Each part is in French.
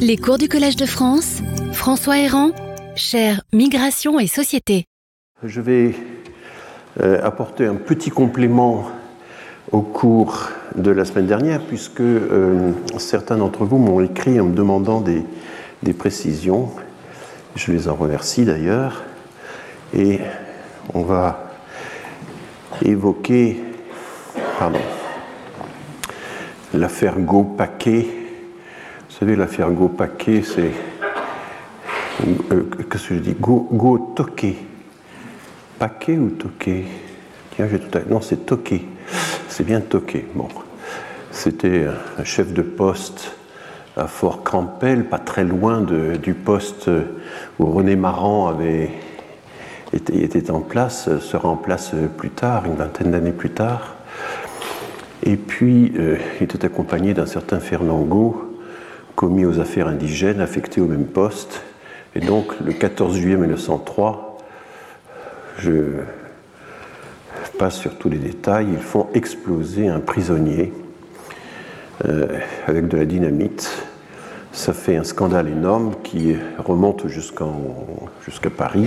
Les cours du Collège de France, François Héran, cher Migration et Société. Je vais euh, apporter un petit complément au cours de la semaine dernière, puisque euh, certains d'entre vous m'ont écrit en me demandant des, précisions. Je les en remercie d'ailleurs. Et on va évoquer l'affaire Go-Paquet. Vous savez, l'affaire Go-Paquet, c'est. Euh, Qu'est-ce que je dis? Go-Toquet. Paquet ou à... Non, c'est Toquet. C'est bien Toquet. Bon. C'était un chef de poste à Fort Campbell, pas très loin du poste où René Marant avait était, en place, sera en place plus tard, une vingtaine d'années plus tard. Et puis, euh, il était accompagné d'un certain Fernand Gau, commis aux affaires indigènes, affecté au même poste. Et donc, le 14 juillet 1903, je passe sur tous les détails, ils font exploser un prisonnier euh, avec de la dynamite. Ça fait un scandale énorme qui remonte jusqu'à Paris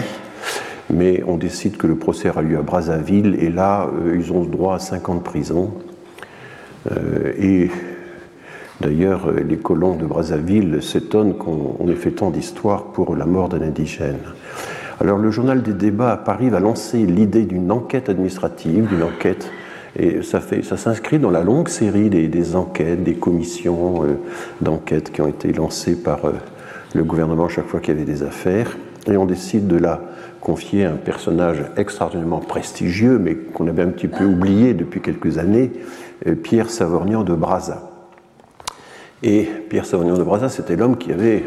mais on décide que le procès aura lieu à Brazzaville, et là, euh, ils ont droit à 5 ans de prison. Euh, et d'ailleurs, euh, les colons de Brazzaville s'étonnent qu'on ait fait tant d'histoires pour la mort d'un indigène. Alors, le journal des débats à Paris va lancer l'idée d'une enquête administrative, d'une enquête, et ça, s'inscrit dans la longue série des, enquêtes, des commissions euh, d'enquête qui ont été lancées par euh, le gouvernement chaque fois qu'il y avait des affaires, et on décide de la confier à un personnage extraordinairement prestigieux, mais qu'on avait un petit peu oublié depuis quelques années, Pierre Savorgnan de Brazza. Et Pierre Savorgnan de Brazza, c'était l'homme qui avait,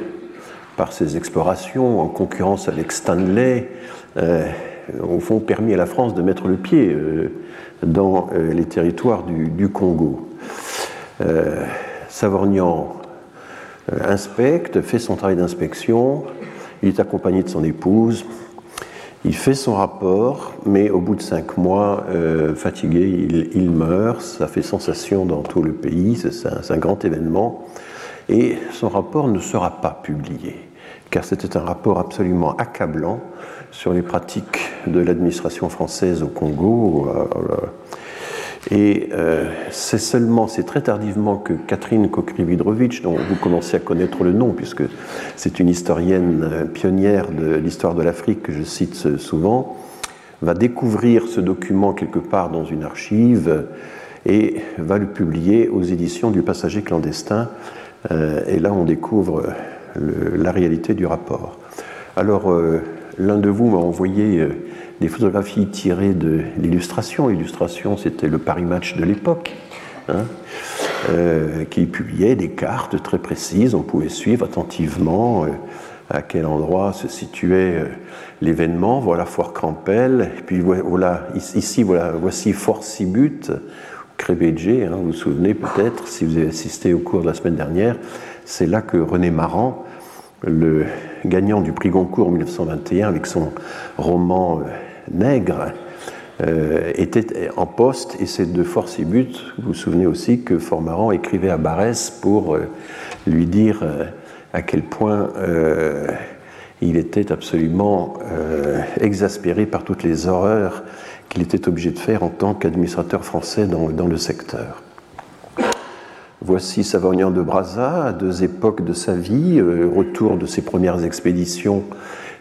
par ses explorations, en concurrence avec Stanley, euh, au fond permis à la France de mettre le pied euh, dans euh, les territoires du, du Congo. Savorgnan inspecte, fait son travail d'inspection, il est accompagné de son épouse, il fait son rapport, mais au bout de cinq mois, euh, fatigué, il, meurt. Ça fait sensation dans tout le pays, c'est un, grand événement. Et son rapport ne sera pas publié, car c'était un rapport absolument accablant sur les pratiques de l'administration française au Congo. Euh, et euh, c'est seulement, c'est très tardivement que Catherine Kokrividrovitch, dont vous commencez à connaître le nom, puisque c'est une historienne pionnière de l'histoire de l'Afrique que je cite souvent, va découvrir ce document quelque part dans une archive et va le publier aux éditions du Passager clandestin. Euh, et là, on découvre la réalité du rapport. Alors, euh, l'un de vous m'a envoyé euh, des photographies tirées de l'illustration. L'illustration, c'était le Paris Match de l'époque, hein, euh, qui publiait des cartes très précises. On pouvait suivre attentivement euh, à quel endroit se situait euh, l'événement. Voilà Fort Crampel. Et puis voilà, ici, voilà, voici Fort Sibut, Crébédgé. Hein, vous vous souvenez peut-être, si vous avez assisté au cours de la semaine dernière, c'est là que René Maran, le gagnant du prix Goncourt en 1921 avec son roman Nègre, euh, était en poste et c'est de force et but. Vous vous souvenez aussi que Formaran écrivait à Barès pour euh, lui dire euh, à quel point il était absolument exaspéré par toutes les horreurs qu'il était obligé de faire en tant qu'administrateur français dans, dans, le secteur. Voici Savognan de Brazza, à deux époques de sa vie, retour de ses premières expéditions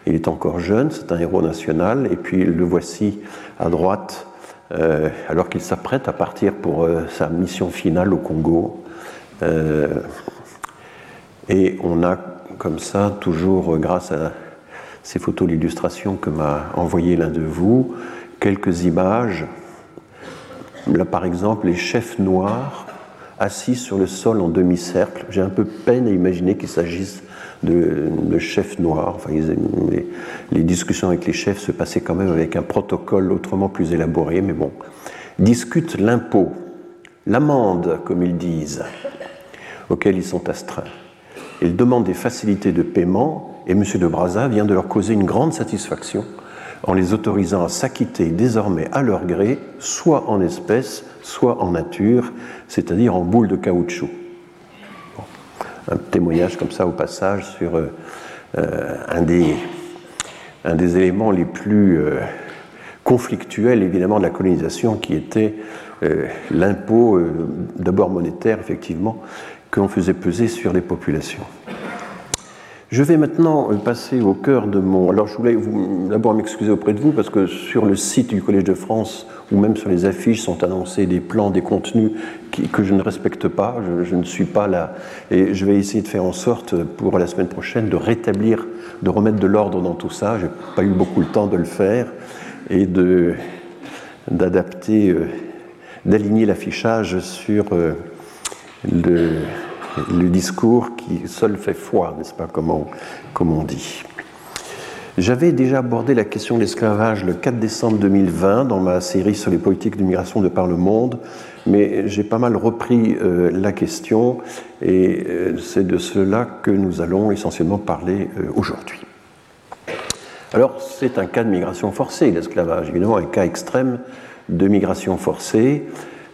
il est encore jeune, c'est un héros national, et puis le voici à droite, euh, alors qu'il s'apprête à partir pour euh, sa mission finale au Congo. Euh, et on a comme ça, toujours grâce à ces photos d'illustration que m'a envoyé l'un de vous, quelques images. Là, par exemple, les chefs noirs assis sur le sol en demi-cercle. J'ai un peu peine à imaginer qu'il s'agisse de, chefs noirs. Enfin, les, discussions avec les chefs se passaient quand même avec un protocole autrement plus élaboré, mais bon. Discutent l'impôt, l'amende, comme ils disent, auquel ils sont astreints. Ils demandent des facilités de paiement et M. de Brazza vient de leur causer une grande satisfaction en les autorisant à s'acquitter désormais à leur gré, soit en espèces, soit en nature, c'est-à-dire en boule de caoutchouc. Un témoignage comme ça au passage sur un, des, un des éléments les plus conflictuels évidemment de la colonisation qui était l'impôt d'abord monétaire effectivement qu'on faisait peser sur les populations. Je vais maintenant passer au cœur de mon. Alors, je voulais d'abord m'excuser auprès de vous parce que sur le site du Collège de France ou même sur les affiches sont annoncés des plans, des contenus que je ne respecte pas. Je, ne suis pas là. Et je vais essayer de faire en sorte pour la semaine prochaine de rétablir, de remettre de l'ordre dans tout ça. Je n'ai pas eu beaucoup le temps de le faire et d'adapter, euh, d'aligner l'affichage sur euh, le le discours qui seul fait foi, n'est-ce pas, comme on, dit. J'avais déjà abordé la question de l'esclavage le 4 décembre 2020 dans ma série sur les politiques d'immigration de par le monde, mais j'ai pas mal repris euh, la question et euh, c'est de cela que nous allons essentiellement parler euh, aujourd'hui. Alors, c'est un cas de migration forcée, l'esclavage, évidemment, un cas extrême de migration forcée.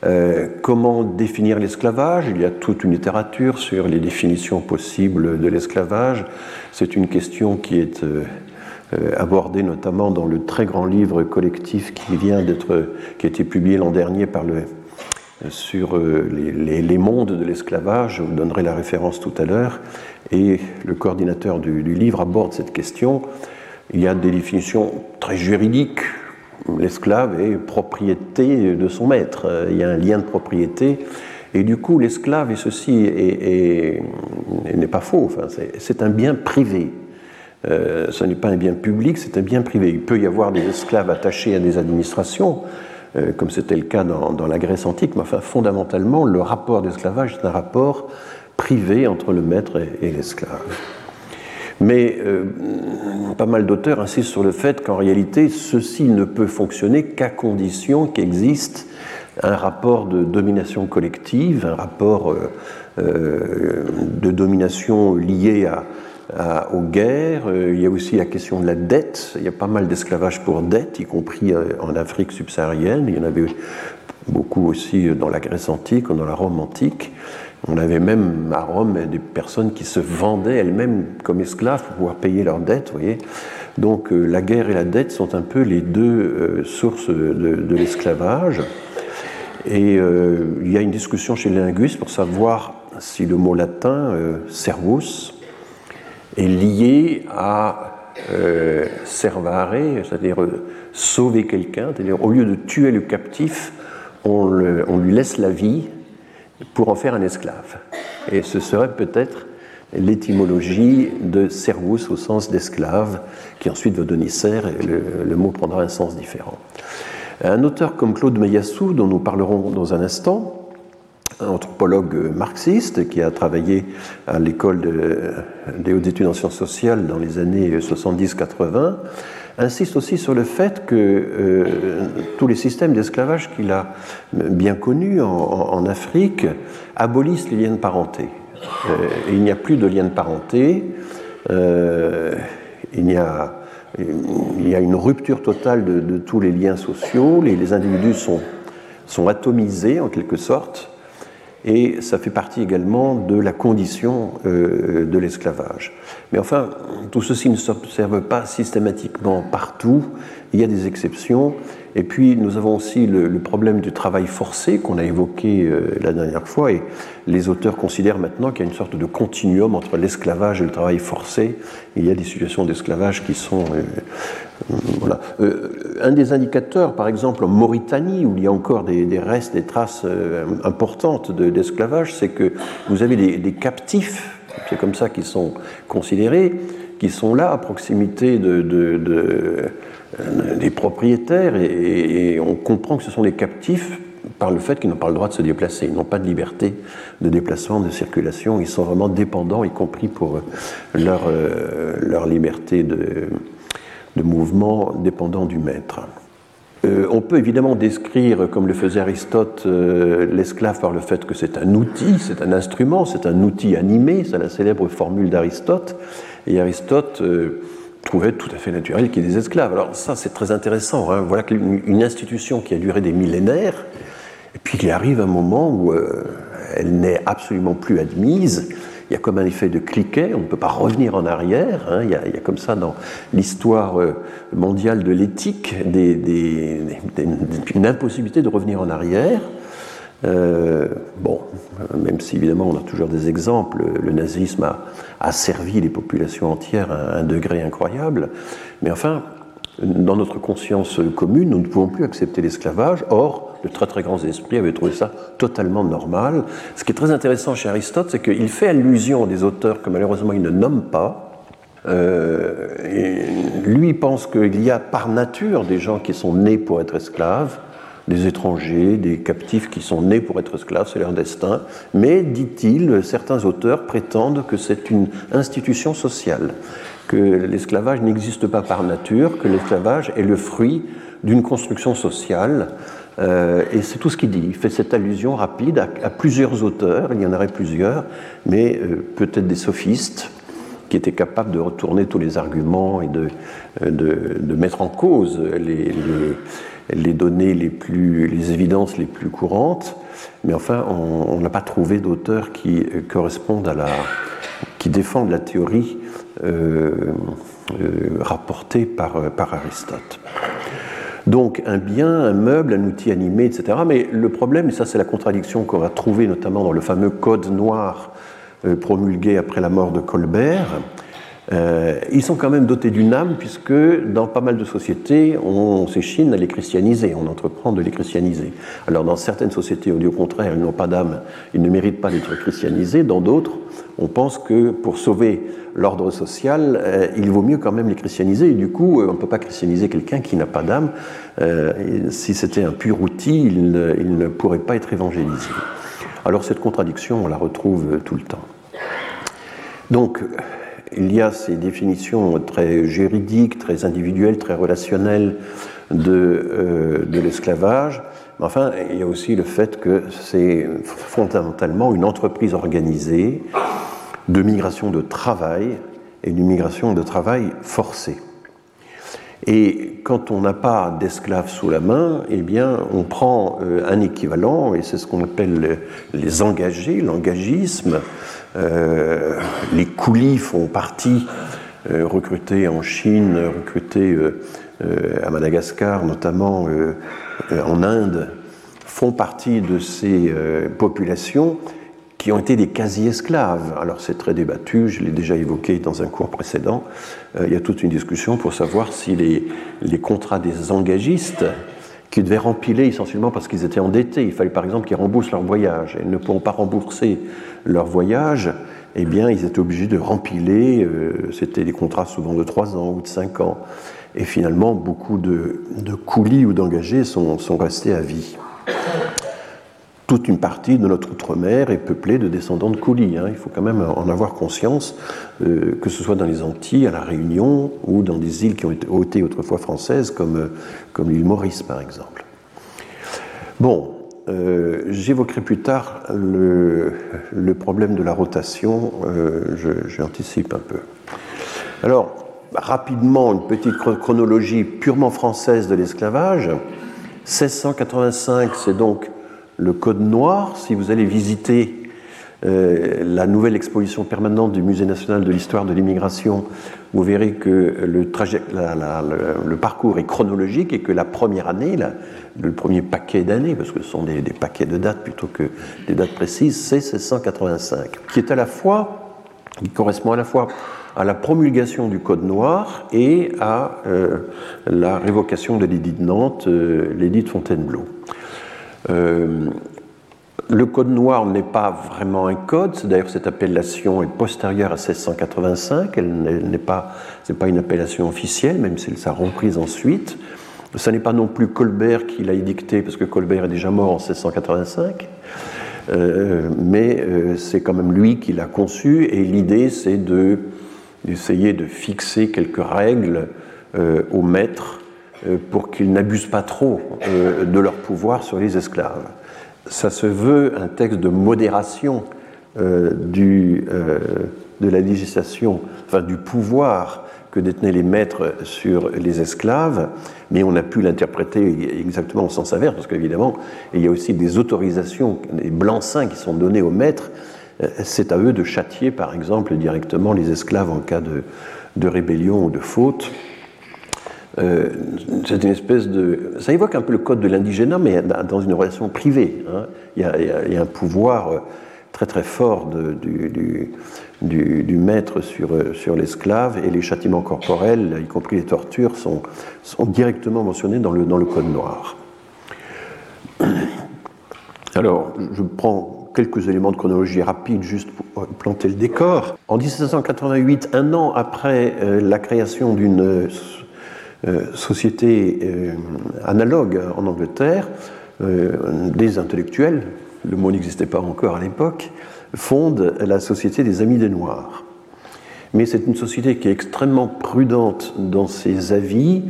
Euh, comment définir l'esclavage? Il y a toute une littérature sur les définitions possibles de l'esclavage. C'est une question qui est euh, euh, abordée notamment dans le très grand livre collectif qui vient d'être, qui a été publié l'an dernier par le, sur les, mondes de l'esclavage. Je vous donnerai la référence tout à l'heure. Et le coordinateur du livre aborde cette question. Il y a des définitions très juridiques l'esclave est propriété de son maître. Il y a un lien de propriété. Et du coup, l'esclave, et ceci n'est pas faux, c'est un bien privé. Euh, ce n'est pas un bien public, c'est un bien privé. Il peut y avoir des esclaves attachés à des administrations, euh, comme c'était le cas dans, la Grèce antique, mais fondamentalement, le rapport d'esclavage est un rapport privé entre le maître et l'esclave. Mais euh, pas mal d'auteurs insistent sur le fait qu'en réalité, ceci ne peut fonctionner qu'à condition qu'existe un rapport de domination collective, un rapport euh, euh, de domination lié à, aux guerres. Il y a aussi la question de la dette. Il y a pas mal d'esclavage pour dette, y compris en Afrique subsaharienne. Il y en avait beaucoup aussi dans la Grèce antique dans la Rome antique. On avait même à Rome des personnes qui se vendaient elles-mêmes comme esclaves pour pouvoir payer leurs dettes. Voyez Donc euh, la guerre et la dette sont un peu les deux euh, sources de, l'esclavage. Et euh, il y a une discussion chez les linguistes pour savoir si le mot latin servus est lié à servare, c'est-à-dire sauver quelqu'un, c'est-à-dire au lieu de tuer le captif, on lui laisse la vie pour en faire un esclave. Et ce serait peut-être l'étymologie de servus au sens d'esclave, qui ensuite va donner serre, et le, mot prendra un sens différent. Un auteur comme Claude Meyassou, dont nous parlerons dans un instant, un anthropologue marxiste qui a travaillé à l'école des hautes études en sciences sociales dans les années 70-80, insiste aussi sur le fait que euh, tous les systèmes d'esclavage qu'il a bien connus en, Afrique abolissent les liens de parenté. Euh, il n'y a plus de liens de parenté, euh, il, y a, une rupture totale de, tous les liens sociaux, les, les individus sont atomisés en quelque sorte, et ça fait partie également de la condition euh, de l'esclavage. Mais enfin, tout ceci ne s'observe pas systématiquement partout, il y a des exceptions, et puis nous avons aussi le, problème du travail forcé qu'on a évoqué euh, la dernière fois, et les auteurs considèrent maintenant qu'il y a une sorte de continuum entre l'esclavage et le travail forcé. Il y a des situations d'esclavage qui sont... Euh, voilà. un des indicateurs, par exemple en Mauritanie, où il y a encore des, restes, des traces importantes d'esclavage, c'est que vous avez des, captifs, c'est comme ça qu'ils sont considérés, qui sont là à proximité de, euh, des propriétaires et, on comprend que ce sont des captifs par le fait qu'ils n'ont pas le droit de se déplacer. Ils n'ont pas de liberté de déplacement, de circulation. Ils sont vraiment dépendants, y compris pour leur, euh, leur liberté de, mouvement dépendant du maître. Euh, on peut évidemment décrire, comme le faisait Aristote, l'esclave par le fait que c'est un outil, c'est un instrument, c'est un outil animé, c'est la célèbre formule d'Aristote. Et Aristote trouvait tout à fait naturel qu'il y ait des esclaves. Alors ça, c'est très intéressant. Hein. Voilà une institution qui a duré des millénaires, et puis il arrive un moment où euh, elle n'est absolument plus admise, il y a comme un effet de cliquet, on ne peut pas revenir en arrière. Hein. il, y a, comme ça dans l'histoire mondiale de l'éthique une impossibilité de revenir en arrière. Bon, même si évidemment on a toujours des exemples, le nazisme a, a servi les populations entières à un degré incroyable, mais enfin, dans notre conscience commune, nous ne pouvons plus accepter l'esclavage. Or, de très très grands esprits avaient trouvé ça totalement normal. Ce qui est très intéressant chez Aristote, c'est qu'il fait allusion à des auteurs que malheureusement il ne nomme pas. Euh, lui pense qu'il y a par nature des gens qui sont nés pour être esclaves, des étrangers, des captifs qui sont nés pour être esclaves, c'est leur destin. Mais, dit-il, certains auteurs prétendent que c'est une institution sociale que l'esclavage n'existe pas par nature, que l'esclavage est le fruit d'une construction sociale. Euh, et c'est tout ce qu'il dit. Il fait cette allusion rapide à, plusieurs auteurs, il y en aurait plusieurs, mais euh, peut-être des sophistes qui étaient capables de retourner tous les arguments et de, euh, de, mettre en cause les, les, données les plus, les évidences les plus courantes. Mais enfin, on n'a pas trouvé d'auteurs qui correspondent à la, qui défendent la théorie euh, euh, rapporté par, euh, par Aristote. Donc un bien, un meuble, un outil animé, etc. Mais le problème, et ça c'est la contradiction qu'on va trouver notamment dans le fameux Code noir promulgué après la mort de Colbert, ils sont quand même dotés d'une âme, puisque dans pas mal de sociétés, on s'échine à les christianiser, on entreprend de les christianiser. Alors dans certaines sociétés, au contraire, ils n'ont pas d'âme, ils ne méritent pas d'être christianisés. Dans d'autres, on pense que pour sauver l'ordre social, euh, il vaut mieux quand même les christianiser. Et du coup, euh, on ne peut pas christianiser quelqu'un qui n'a pas d'âme. Euh, si c'était un pur outil, il ne, pourrait pas être évangélisé. Alors cette contradiction, on la retrouve tout le temps. Donc, il y a ces définitions très juridiques, très individuelles, très relationnelles de, de l'esclavage. Mais enfin, il y a aussi le fait que c'est fondamentalement une entreprise organisée de migration de travail et d'une migration de travail forcée. Et quand on n'a pas d'esclaves sous la main, eh bien, on prend euh, un équivalent, et c'est ce qu'on appelle les engagés, l'engagisme. Euh, les coulis font partie, euh, recrutés en Chine, recrutés à Madagascar, notamment en Inde, font partie de ces populations qui ont été des quasi-esclaves. Alors c'est très débattu, je l'ai déjà évoqué dans un cours précédent. Euh, il y a toute une discussion pour savoir si les, les contrats des engagistes, qui devaient rempiler essentiellement parce qu'ils étaient endettés, il fallait par exemple qu'ils remboursent leur voyage, et ils ne pourront pas rembourser leur voyage, eh bien ils étaient obligés de rempiler, euh, c'était des contrats souvent de 3 ans ou de 5 ans. Et finalement, beaucoup de, coulis ou d'engagés sont, restés à vie toute une partie de notre outre-mer est peuplée de descendants de coulis. Hein. Il faut quand même en avoir conscience, euh, que ce soit dans les Antilles, à La Réunion, ou dans des îles qui ont été autrefois françaises, comme, euh, comme l'île Maurice par exemple. Bon, euh, j'évoquerai plus tard le, problème de la rotation, j'anticipe un peu. Alors, rapidement, une petite chronologie purement française de l'esclavage. 1685, c'est donc le Code Noir. Si vous allez visiter euh, la nouvelle exposition permanente du Musée national de l'histoire de l'immigration, vous verrez que le, le, parcours est chronologique et que la première année, le premier paquet d'années, parce que ce sont des, paquets de dates plutôt que des dates précises, c'est 1685, qui est à la fois, qui correspond à la fois à la promulgation du Code noir et à euh, la révocation de l'édit de Nantes, euh, l'édit de Fontainebleau. Euh, le code noir n'est pas vraiment un code, d'ailleurs cette appellation est postérieure à 1685, elle n'est pas, pas une appellation officielle, même si elle s'est reprise ensuite. Ce n'est pas non plus Colbert qui l'a édicté, parce que Colbert est déjà mort en 1685, euh, mais euh, c'est quand même lui qui l'a conçu, et l'idée c'est d'essayer de, fixer quelques règles aux maîtres euh, pour qu'ils n'abusent pas trop euh, de leur pouvoir sur les esclaves. Ça se veut un texte de modération euh, du, de la législation, enfin du pouvoir que détenaient les maîtres sur les esclaves, mais on a pu l'interpréter exactement au sens inverse, parce qu'évidemment, il y a aussi des autorisations, des blancs-seings qui sont donnés aux maîtres c'est à eux de châtier, par exemple, directement les esclaves en cas de rébellion ou de faute. Euh, c'est une espèce de. Ça évoque un peu le code de l'indigénat, mais dans une relation privée. Hein. Il, y a, un pouvoir euh, très très fort du, maître sur, sur l'esclave, et les châtiments corporels, y compris les tortures, sont, sont directement mentionnés dans le, dans le code noir. Alors, je prends quelques éléments de chronologie rapide juste pour planter le décor. En 1788, un an après euh, la création d'une euh, société euh, analogue en Angleterre, des intellectuels, le mot n'existait pas encore à l'époque, fondent la Société des Amis des Noirs. Mais c'est une société qui est extrêmement prudente dans ses avis,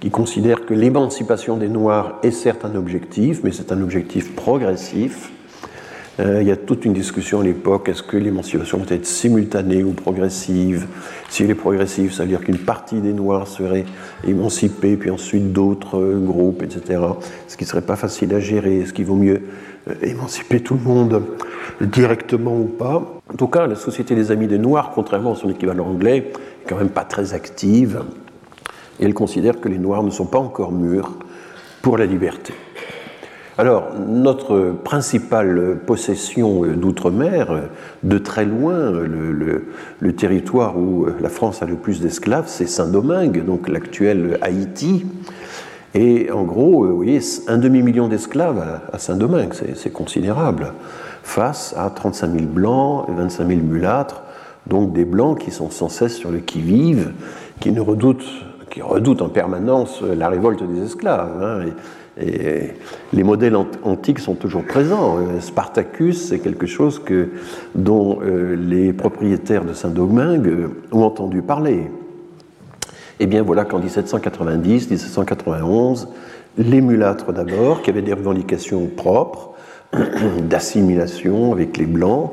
qui considère que l'émancipation des Noirs est certes un objectif, mais c'est un objectif progressif, euh, il y a toute une discussion à l'époque, est-ce que l'émancipation doit être simultanée ou progressive? Si elle est progressive, ça veut dire qu'une partie des Noirs serait émancipée, puis ensuite d'autres groupes, etc. Ce qui ne serait pas facile à gérer. Est-ce qu'il vaut mieux euh, émanciper tout le monde directement ou pas En tout cas, la Société des Amis des Noirs, contrairement à son équivalent anglais, est quand même pas très active. Et elle considère que les Noirs ne sont pas encore mûrs pour la liberté. Alors, notre principale possession d'outre-mer, de très loin, le, territoire où la France a le plus d'esclaves, c'est Saint-Domingue, donc l'actuel Haïti. Et en gros, vous voyez, un demi-million d'esclaves à Saint-Domingue, c'est considérable, face à 35 000 blancs et 25 000 mulâtres, donc des blancs qui sont sans cesse sur le qui-vive, qui ne redoutent qui redoutent en permanence la révolte des esclaves. Hein, et les modèles antiques sont toujours présents. Euh, Spartacus, c'est quelque chose que, dont euh, les propriétaires de Saint-Domingue euh, ont entendu parler. Eh bien voilà qu'en 1790, 1791, les mulâtres d'abord, qui avaient des revendications propres, d'assimilation avec les blancs,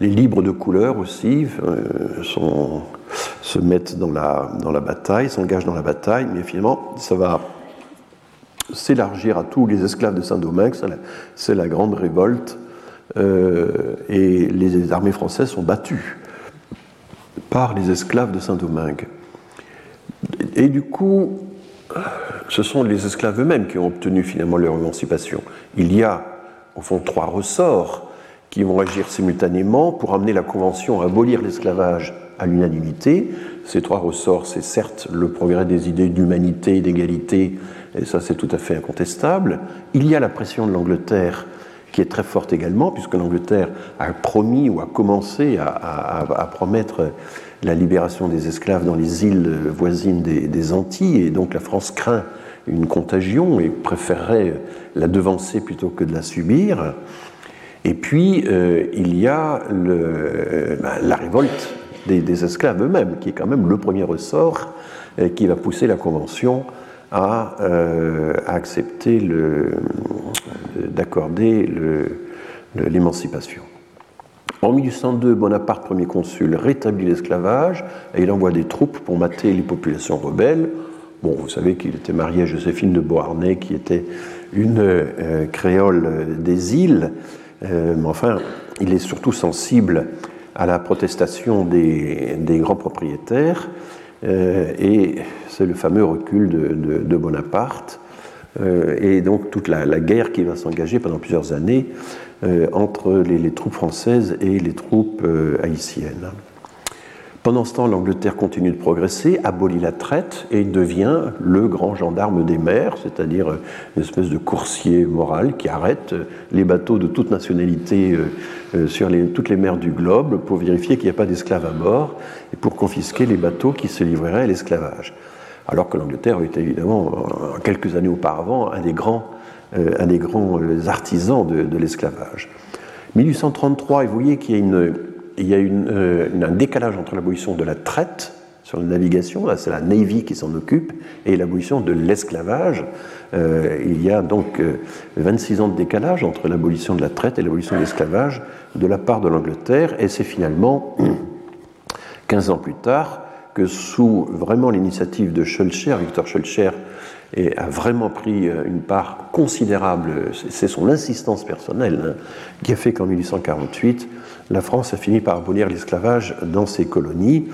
les libres de couleur aussi sont, se mettent dans la, dans la bataille, s'engagent dans la bataille, mais finalement ça va s'élargir à tous les esclaves de Saint-Domingue, c'est la, grande révolte, euh, et les armées françaises sont battues par les esclaves de Saint-Domingue. Et du coup, ce sont les esclaves eux-mêmes qui ont obtenu finalement leur émancipation. Il y a, au fond, trois ressorts qui vont agir simultanément pour amener la Convention à abolir l'esclavage à l'unanimité. Ces trois ressorts, c'est certes le progrès des idées d'humanité, d'égalité et ça c'est tout à fait incontestable. Il y a la pression de l'Angleterre qui est très forte également, puisque l'Angleterre a promis ou a commencé à, promettre la libération des esclaves dans les îles voisines des, Antilles, et donc la France craint une contagion et préférerait la devancer plutôt que de la subir. Et puis, euh, il y a ben, la révolte des, esclaves eux-mêmes, qui est quand même le premier ressort qui va pousser la Convention à, euh, accepter d'accorder l'émancipation. En 1802, Bonaparte, premier consul, rétablit l'esclavage et il envoie des troupes pour mater les populations rebelles. Bon, vous savez qu'il était marié à Joséphine de Beauharnais, qui était une euh, créole des îles, euh, mais enfin, il est surtout sensible à la protestation des, grands propriétaires euh, et c'est le fameux recul de, Bonaparte, euh, et donc toute la, guerre qui va s'engager pendant plusieurs années euh, entre les, troupes françaises et les troupes haïtiennes. Pendant ce temps, l'Angleterre continue de progresser, abolit la traite et devient le grand gendarme des mers, c'est-à-dire une espèce de coursier moral qui arrête les bateaux de toute nationalité euh, sur toutes les mers du globe pour vérifier qu'il n'y a pas d'esclaves à bord et pour confisquer les bateaux qui se livreraient à l'esclavage. Alors que l'Angleterre était évidemment, quelques années auparavant, un des grands, euh, un des grands euh, artisans de, l'esclavage. 1833, et vous voyez qu'il y a une il y a euh, un décalage entre l'abolition de la traite sur la navigation, c'est la Navy qui s'en occupe, et l'abolition de l'esclavage. Euh, il y a donc 26 euh, ans de décalage entre l'abolition de la traite et l'abolition de l'esclavage de la part de l'Angleterre, et c'est finalement 15 ans plus tard que sous vraiment l'initiative de Schulcher, Victor Schulcher a vraiment pris une part considérable, c'est son insistance personnelle hein, qui a fait qu'en 1848, la France a fini par abolir l'esclavage dans ses colonies.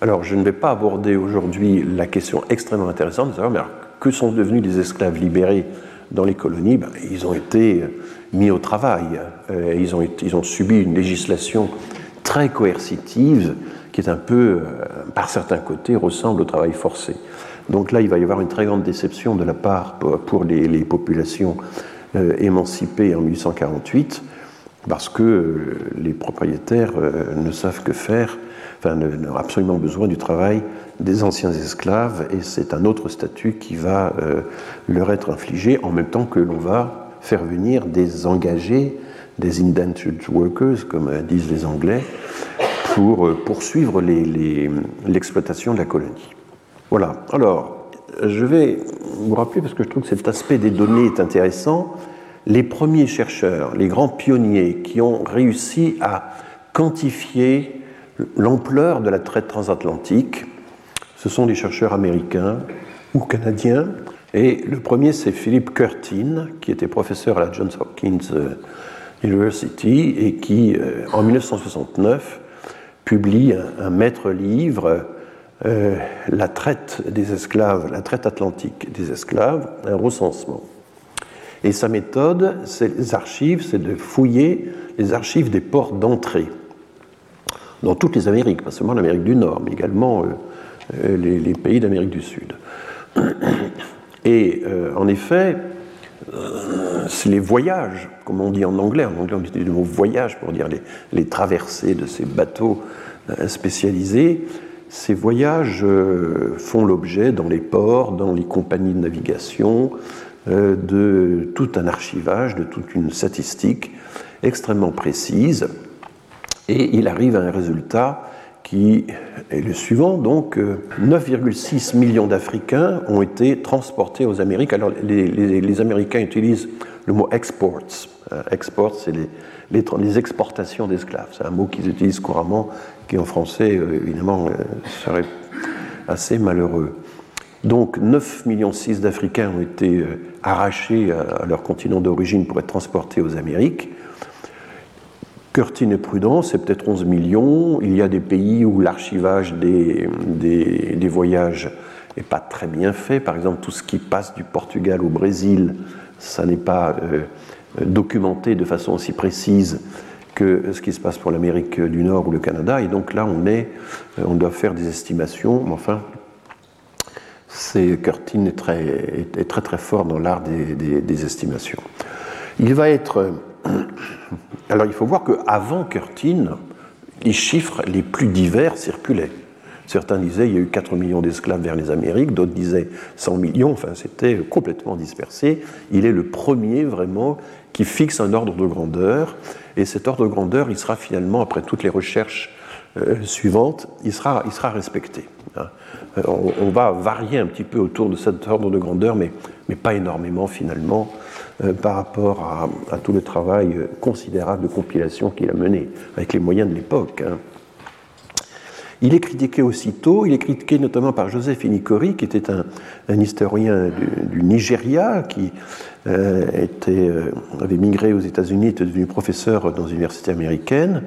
Alors, je ne vais pas aborder aujourd'hui la question extrêmement intéressante de savoir que sont devenus les esclaves libérés dans les colonies? Ben, Ils ont été mis au travail, euh, ils, ont subi une législation très coercitive qui est un peu, euh, par certains côtés, ressemble au travail forcé. Donc là, il va y avoir une très grande déception de la part pour les, populations euh, émancipées en 1848 parce que euh, les propriétaires euh, ne savent que faire, enfin, n'ont absolument besoin du travail des anciens esclaves, et c'est un autre statut qui va euh, leur être infligé, en même temps que l'on va faire venir des engagés, des indentured workers, comme disent les Anglais, pour poursuivre l'exploitation de la colonie. Voilà. Alors, je vais vous rappeler, parce que je trouve que cet aspect des données est intéressant, les premiers chercheurs, les grands pionniers qui ont réussi à quantifier l'ampleur de la traite transatlantique, ce sont des chercheurs américains ou canadiens. Et le premier, c'est Philip Curtin, qui était professeur à la Johns Hopkins euh, University et qui, euh, en 1969, publie un, maître-livre, euh, La traite des esclaves, la traite atlantique des esclaves, un recensement. Et sa méthode, c'est les archives, c'est de fouiller les archives des ports d'entrée dans toutes les Amériques, pas seulement l'Amérique du Nord, mais également euh, euh, les, pays d'Amérique du Sud. Et euh, en effet, les voyages, comme on dit en anglais, en anglais on utilise le mot voyage pour dire les, traversées de ces bateaux spécialisés, ces voyages font l'objet dans les ports, dans les compagnies de navigation, de tout un archivage, de toute une statistique extrêmement précise, et il arrive à un résultat qui est le suivant. Donc, 9,6 euh, millions d'Africains ont été transportés aux Amériques. Alors, les, Américains utilisent le mot exports. Euh, exports, c'est les, les, exportations d'esclaves. C'est un mot qu'ils utilisent couramment, qui en français, évidemment, serait assez malheureux. Donc 9,6 millions d'Africains ont été euh, arrachés à leur continent d'origine pour être transportés aux Amériques. Curtin et Prudent, c'est peut-être 11 millions. Il y a des pays où l'archivage des, des, voyages n'est pas très bien fait. Par exemple, tout ce qui passe du Portugal au Brésil, ça n'est pas euh, documenté de façon aussi précise que ce qui se passe pour l'Amérique du Nord ou le Canada. Et donc là, on, est, euh, on doit faire des estimations. Enfin, c'est Curtin est très, très très fort dans l'art des, estimations. Il va être. Alors il faut voir qu'avant Curtin, les chiffres les plus divers circulaient. Certains disaient il y a eu 4 millions d'esclaves vers les Amériques, d'autres disaient 100 millions, enfin c'était complètement dispersé. Il est le premier vraiment qui fixe un ordre de grandeur, et cet ordre de grandeur, il sera finalement, après toutes les recherches euh, suivantes, il sera, il sera respecté. Hein. Euh, on, va varier un petit peu autour de cet ordre de grandeur, mais, mais pas énormément finalement euh, par rapport à, tout le travail euh, considérable de compilation qu'il a mené avec les moyens de l'époque. Hein. Il est critiqué aussitôt, il est critiqué notamment par Joseph Inikori, qui était un, historien du, Nigeria, qui avait migré aux États-Unis, était devenu professeur dans une université américaine,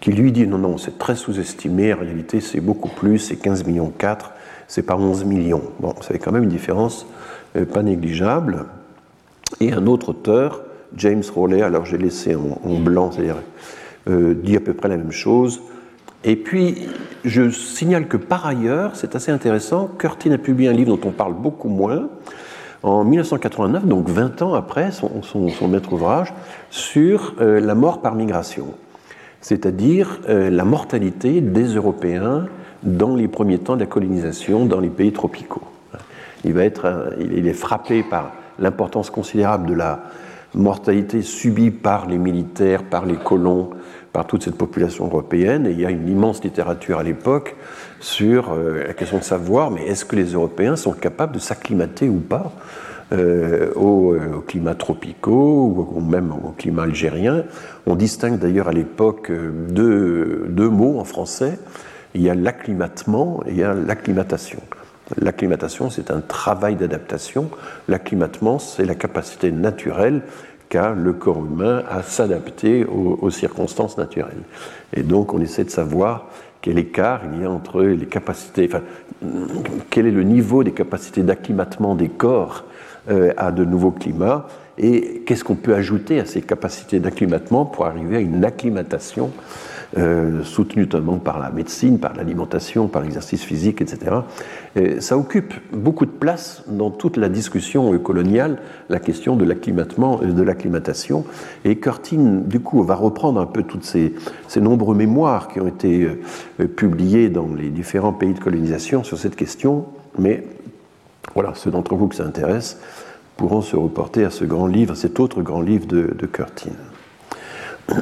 qui lui dit non, non, c'est très sous-estimé, en réalité c'est beaucoup plus, c'est 15 millions 4, c'est pas 11 millions. Bon, fait quand même une différence euh, pas négligeable. Et un autre auteur, James Rowley, alors j'ai laissé en, blanc, c'est-à-dire euh, dit à peu près la même chose. Et puis, je signale que par ailleurs, c'est assez intéressant, Curtin a publié un livre dont on parle beaucoup moins, en 1989, donc 20 ans après son, son, maître ouvrage, sur euh, la mort par migration c'est-à-dire euh, la mortalité des Européens dans les premiers temps de la colonisation dans les pays tropicaux. Il, va être, il est frappé par l'importance considérable de la mortalité subie par les militaires, par les colons, par toute cette population européenne. Et il y a une immense littérature à l'époque sur euh, la question de savoir, mais est-ce que les Européens sont capables de s'acclimater ou pas euh, aux, climats tropicaux ou même au climat algérien. On distingue d'ailleurs à l'époque deux, deux, mots en français. Il y a l'acclimatement et il y a l'acclimatation. L'acclimatation, c'est un travail d'adaptation. L'acclimatement, c'est la capacité naturelle qu'a le corps humain à s'adapter aux, circonstances naturelles. Et donc, on essaie de savoir quel écart il y a entre les capacités, quel est le niveau des capacités d'acclimatement des corps euh, à de nouveaux climats et qu'est-ce qu'on peut ajouter à ces capacités d'acclimatement pour arriver à une acclimatation euh, soutenue notamment par la médecine, par l'alimentation, par l'exercice physique, etc. ça occupe beaucoup de place dans toute la discussion coloniale, la question de l'acclimatement, de l'acclimatation. Et Curtin, du coup, va reprendre un peu toutes ces, ces nombreux mémoires qui ont été euh, publiés dans les différents pays de colonisation sur cette question. Mais voilà, ceux d'entre vous que ça intéresse pourront se reporter à ce grand livre, cet autre grand livre de, Curtin.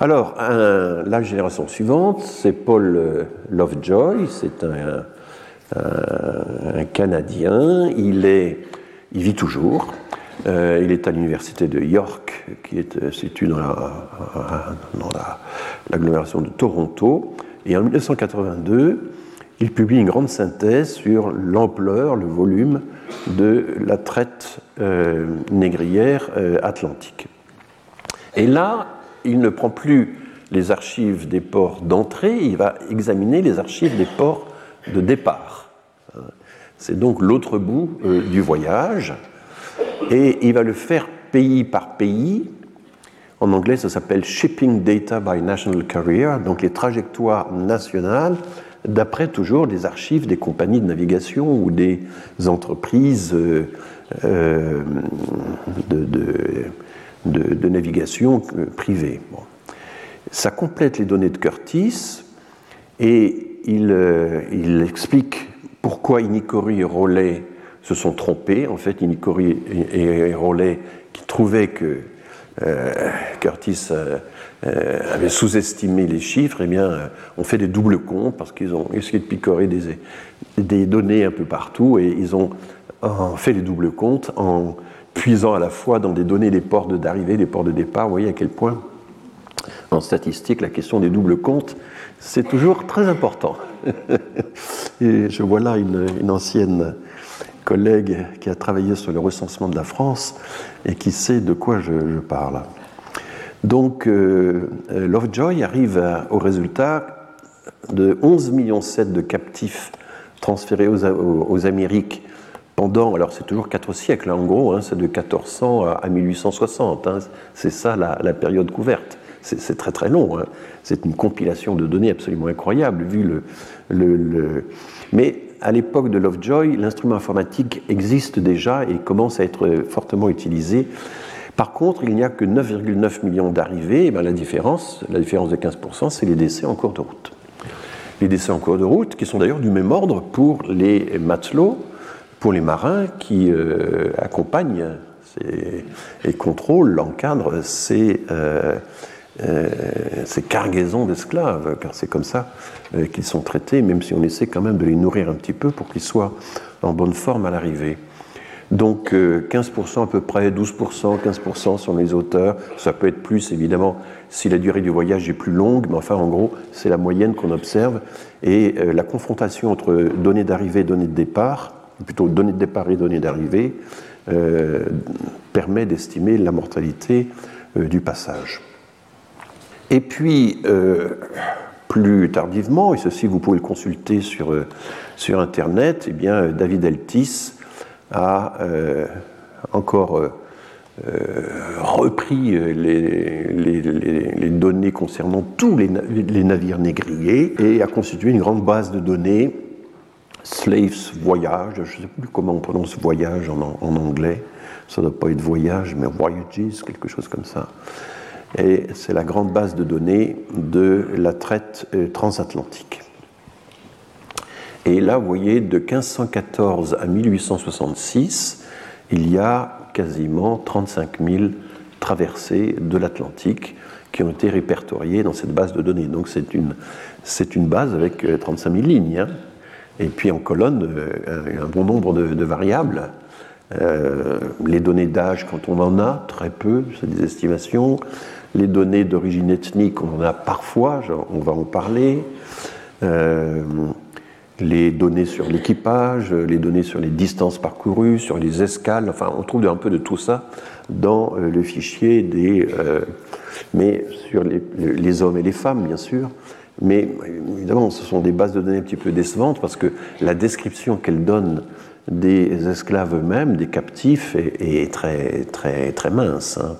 Alors, la génération suivante, c'est Paul euh, Lovejoy, c'est un, Canadien, il, est, il vit toujours, euh, il est à l'université de York, qui est euh, située dans l'agglomération la, de Toronto, et en 1982, il publie une grande synthèse sur l'ampleur, le volume de la traite négrière atlantique. Et là, il ne prend plus les archives des ports d'entrée, il va examiner les archives des ports de départ. C'est donc l'autre bout euh, du voyage, et il va le faire pays par pays. En anglais, ça s'appelle Shipping Data by National Carrier, donc les trajectoires nationales, d'après toujours les archives des compagnies de navigation ou des entreprises euh, euh, de navigation euh, privée. Ça complète les données de Curtis et il, explique pourquoi Inikori et Rollet se sont trompés. En fait, Inikori et, Rollet, qui trouvaient que Curtis avait sous-estimé les chiffres, eh bien, ont fait des doubles comptes parce qu'ils ont essayé de picorer des, des, données un peu partout et ils ont fait des doubles comptes en puisant à la fois dans des données des ports d'arrivée, des ports de départ. Vous voyez à quel point, en statistique, la question des doubles comptes, c'est toujours très important. Et je vois là une, ancienne collègue qui a travaillé sur le recensement de la France et qui sait de quoi je, parle. Donc, euh, Lovejoy arrive au résultat de 11,7 millions de captifs transférés aux, aux Amériques pendant, alors c'est toujours quatre siècles hein, en gros, hein, c'est de 1400 à 1860, hein, c'est ça la, période couverte. C'est très très long, c'est une compilation de données absolument incroyable vu le. le, Mais à l'époque de Lovejoy, l'instrument informatique existe déjà et commence à être fortement utilisé. Par contre, il n'y a que 9,9 millions d'arrivées, et bien la différence, la différence de 15%, c'est les décès en cours de route. Les décès en cours de route, qui sont d'ailleurs du même ordre pour les matelots, pour les marins qui euh, accompagnent et contrôlent, encadrent ces, euh, ces cargaisons d'esclaves, car c'est comme ça qu'ils sont traités, même si on essaie quand même de les nourrir un petit peu pour qu'ils soient en bonne forme à l'arrivée. Donc 15% à peu près, 12%, 15% sont les auteurs. Ça peut être plus évidemment si la durée du voyage est plus longue, mais enfin en gros c'est la moyenne qu'on observe. Et la confrontation entre données d'arrivée et données de départ plutôt données de départ et données d'arrivée, euh, permet d'estimer la mortalité euh, du passage. Et puis, euh, plus tardivement, et ceci vous pouvez le consulter sur, sur Internet, eh bien, David Eltis a encore repris les, données concernant tous les, navires négriers et a constitué une grande base de données Slaves Voyage, je ne sais plus comment on prononce voyage en, anglais, ça ne doit pas être voyage, mais voyages, quelque chose comme ça. Et c'est la grande base de données de la traite euh, transatlantique. Et là, vous voyez, de 1514 à 1866, il y a quasiment 35 000 traversées de l'Atlantique qui ont été répertoriées dans cette base de données. Donc c'est une, une base avec 35 euh, 000 lignes. Hein. Et puis en colonne, euh, un bon nombre de, variables. Les données d'âge, quand on en a, très peu, c'est des estimations. Les données d'origine ethnique, on en a parfois, on va en parler. Euh, les données sur l'équipage, les données sur les distances parcourues, sur les escales, enfin on trouve un peu de tout ça dans euh, le fichier des... Euh, mais sur les, hommes et les femmes, bien sûr. Mais évidemment, ce sont des bases de données un petit peu décevantes parce que la description qu'elle donne des esclaves eux-mêmes, des captifs, est, très, mince, hein,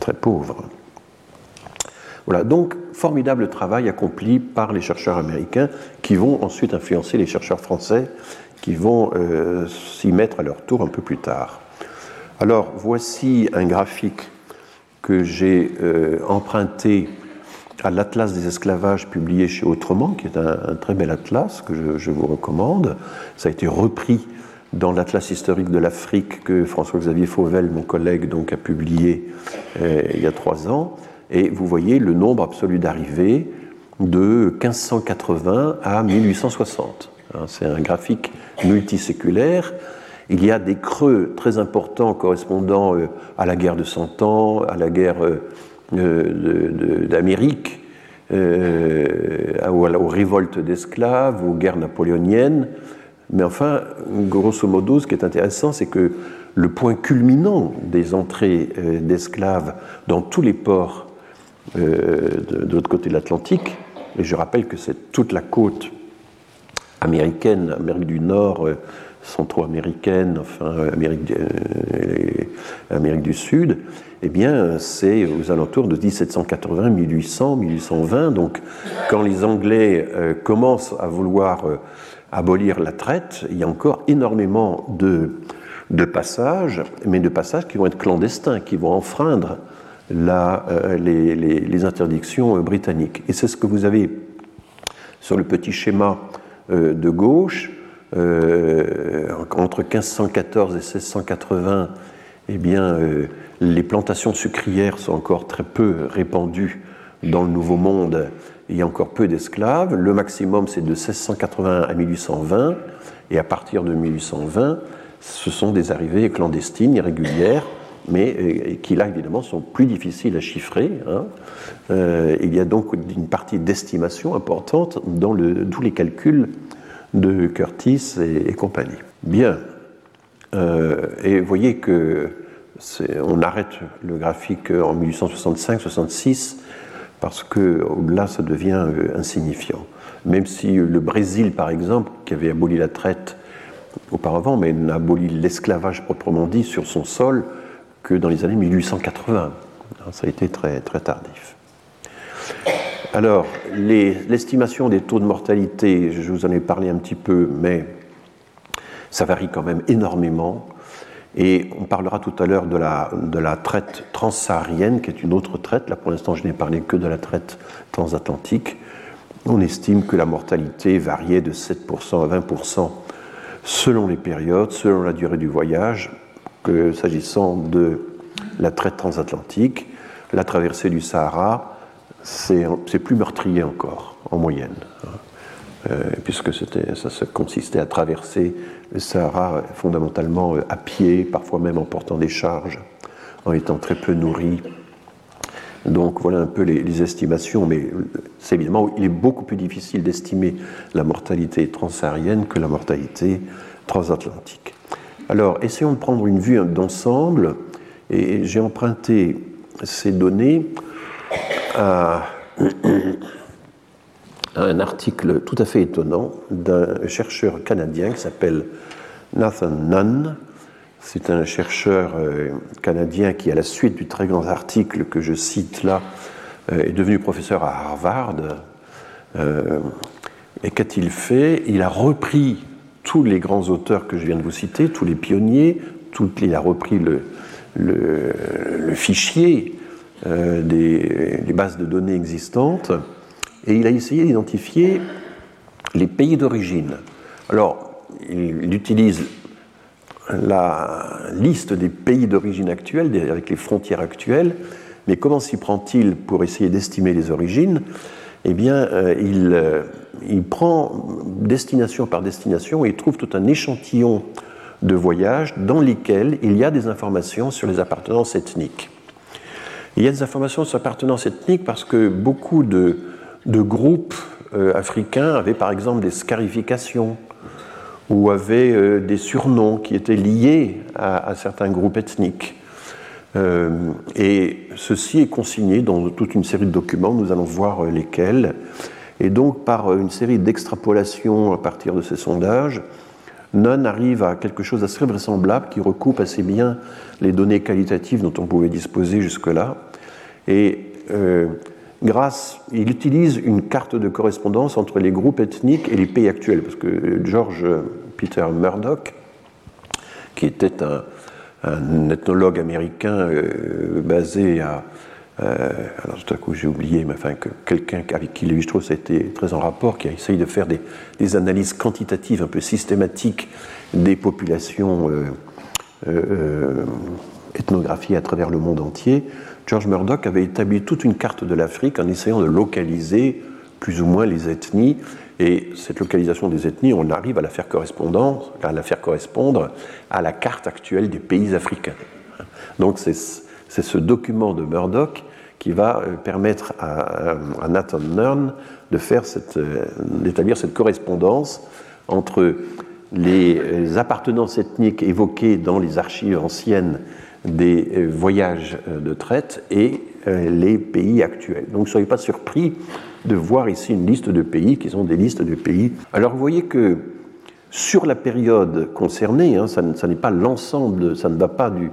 très pauvre. Voilà, donc formidable travail accompli par les chercheurs américains qui vont ensuite influencer les chercheurs français qui vont euh, s'y mettre à leur tour un peu plus tard. Alors voici un graphique que j'ai euh, emprunté à l'Atlas des esclavages publié chez Autrement, qui est un, très bel atlas que je, vous recommande. Ça a été repris dans l'Atlas historique de l'Afrique que François-Xavier Fauvel, mon collègue, donc, a publié euh, il y a trois ans. Et vous voyez le nombre absolu d'arrivées de 1580 à 1860. Hein, c'est un graphique multiséculaire. Il y a des creux très importants correspondant euh, à la guerre de Cent Ans, à la guerre euh, d'Amérique, euh, aux révoltes d'esclaves, aux guerres napoléoniennes. Mais enfin, grosso modo, ce qui est intéressant, c'est que le point culminant des entrées d'esclaves dans tous les ports euh, de, l'autre côté de l'Atlantique. Et je rappelle que c'est toute la côte américaine, Amérique du Nord, euh, centro-américaine, enfin Amérique, euh, Amérique du Sud, eh bien, c'est aux alentours de 1780, 1800, 1820. Donc, quand les Anglais commencent à vouloir abolir la traite, il y a encore énormément de, de passages, mais de passages qui vont être clandestins, qui vont enfreindre euh, les, interdictions britanniques. Et c'est ce que vous avez sur le petit schéma euh, de gauche. Euh, entre 1514 et 1680, eh bien, les plantations sucrières sont encore très peu répandues dans le Nouveau Monde. Il y a encore peu d'esclaves. Le maximum, c'est de 1680 à 1820. Et à partir de 1820, ce sont des arrivées clandestines, irrégulières, mais euh, qui là évidemment sont plus difficiles à chiffrer. Hein. Euh, il y a donc une partie d'estimation importante dans le, tous les calculs de Curtis et, compagnie. Bien. Euh, et vous voyez que on arrête le graphique en 1865-66 parce que au-delà ça devient insignifiant. Même si le Brésil, par exemple, qui avait aboli la traite auparavant, mais n'a aboli l'esclavage proprement dit sur son sol, que dans les années 1880. Ça a été très, très tardif. Alors, l'estimation des taux de mortalité, je vous en ai parlé un petit peu, mais ça varie quand même énormément. Et on parlera tout à l'heure de la, de la traite transsaharienne, qui est une autre traite. Là, pour l'instant, je n'ai parlé que de la traite transatlantique. On estime que la mortalité variait de 7% à 20% selon les périodes, selon la durée du voyage que s'agissant de la traite transatlantique, la traversée du Sahara, c'est plus meurtrier encore, en moyenne. Hein. Euh, puisque ça, ça, consistait à traverser le Sahara fondamentalement euh, à pied, parfois même en portant des charges, en étant très peu nourri. Donc voilà un peu les, estimations, mais c'est évidemment, il est beaucoup plus difficile d'estimer la mortalité transsaharienne que la mortalité transatlantique. Alors, essayons de prendre une vue d'ensemble, et j'ai emprunté ces données à, un article tout à fait étonnant d'un chercheur canadien qui s'appelle Nathan Nunn. C'est un chercheur euh, canadien qui, à la suite du très grand article que je cite là, euh, est devenu professeur à Harvard. Euh, et qu'a-t-il fait? Il a repris tous les grands auteurs que je viens de vous citer, tous les pionniers, il a repris le, fichier euh, des, bases de données existantes et il a essayé d'identifier les pays d'origine. Alors, il, utilise la liste des pays d'origine actuels, avec les frontières actuelles, mais comment s'y prend-il pour essayer d'estimer les origines? Eh bien, euh, il, euh, il prend destination par destination et trouve tout un échantillon de voyages dans lesquels il y a des informations sur les appartenances ethniques. Il y a des informations sur l'appartenance ethnique parce que beaucoup de, groupes africains avaient par exemple des scarifications ou avaient des surnoms qui étaient liés à, certains groupes ethniques. Et ceci est consigné dans toute une série de documents, nous allons voir lesquels. Et donc, par une série d'extrapolations à partir de ces sondages, Nunn arrive à quelque chose d'assez vraisemblable qui recoupe assez bien les données qualitatives dont on pouvait disposer jusque-là. Et euh, grâce, il utilise une carte de correspondance entre les groupes ethniques et les pays actuels, parce que George Peter Murdoch, qui était un, ethnologue américain euh, basé à, euh, alors tout à coup j'ai oublié, mais enfin que quelqu'un avec qui Lévi-Strauss a été très en rapport, qui a essayé de faire des, analyses quantitatives un peu systématiques des populations euh, ethnographiées à travers le monde entier, George Murdoch avait établi toute une carte de l'Afrique en essayant de localiser plus ou moins les ethnies. Et cette localisation des ethnies, on arrive à la faire, correspondre à la carte actuelle des pays africains. Donc c'est ce document de Murdoch qui va euh, permettre à, Nathan Nern cette, euh, d'établir cette correspondance entre les appartenances ethniques évoquées dans les archives anciennes des euh, voyages de traite et les pays actuels. Donc ne soyez pas surpris de voir ici une liste de pays qui sont des listes de pays. Alors vous voyez que sur la période concernée, hein, ça, n'est pas l'ensemble, ça ne va pas du,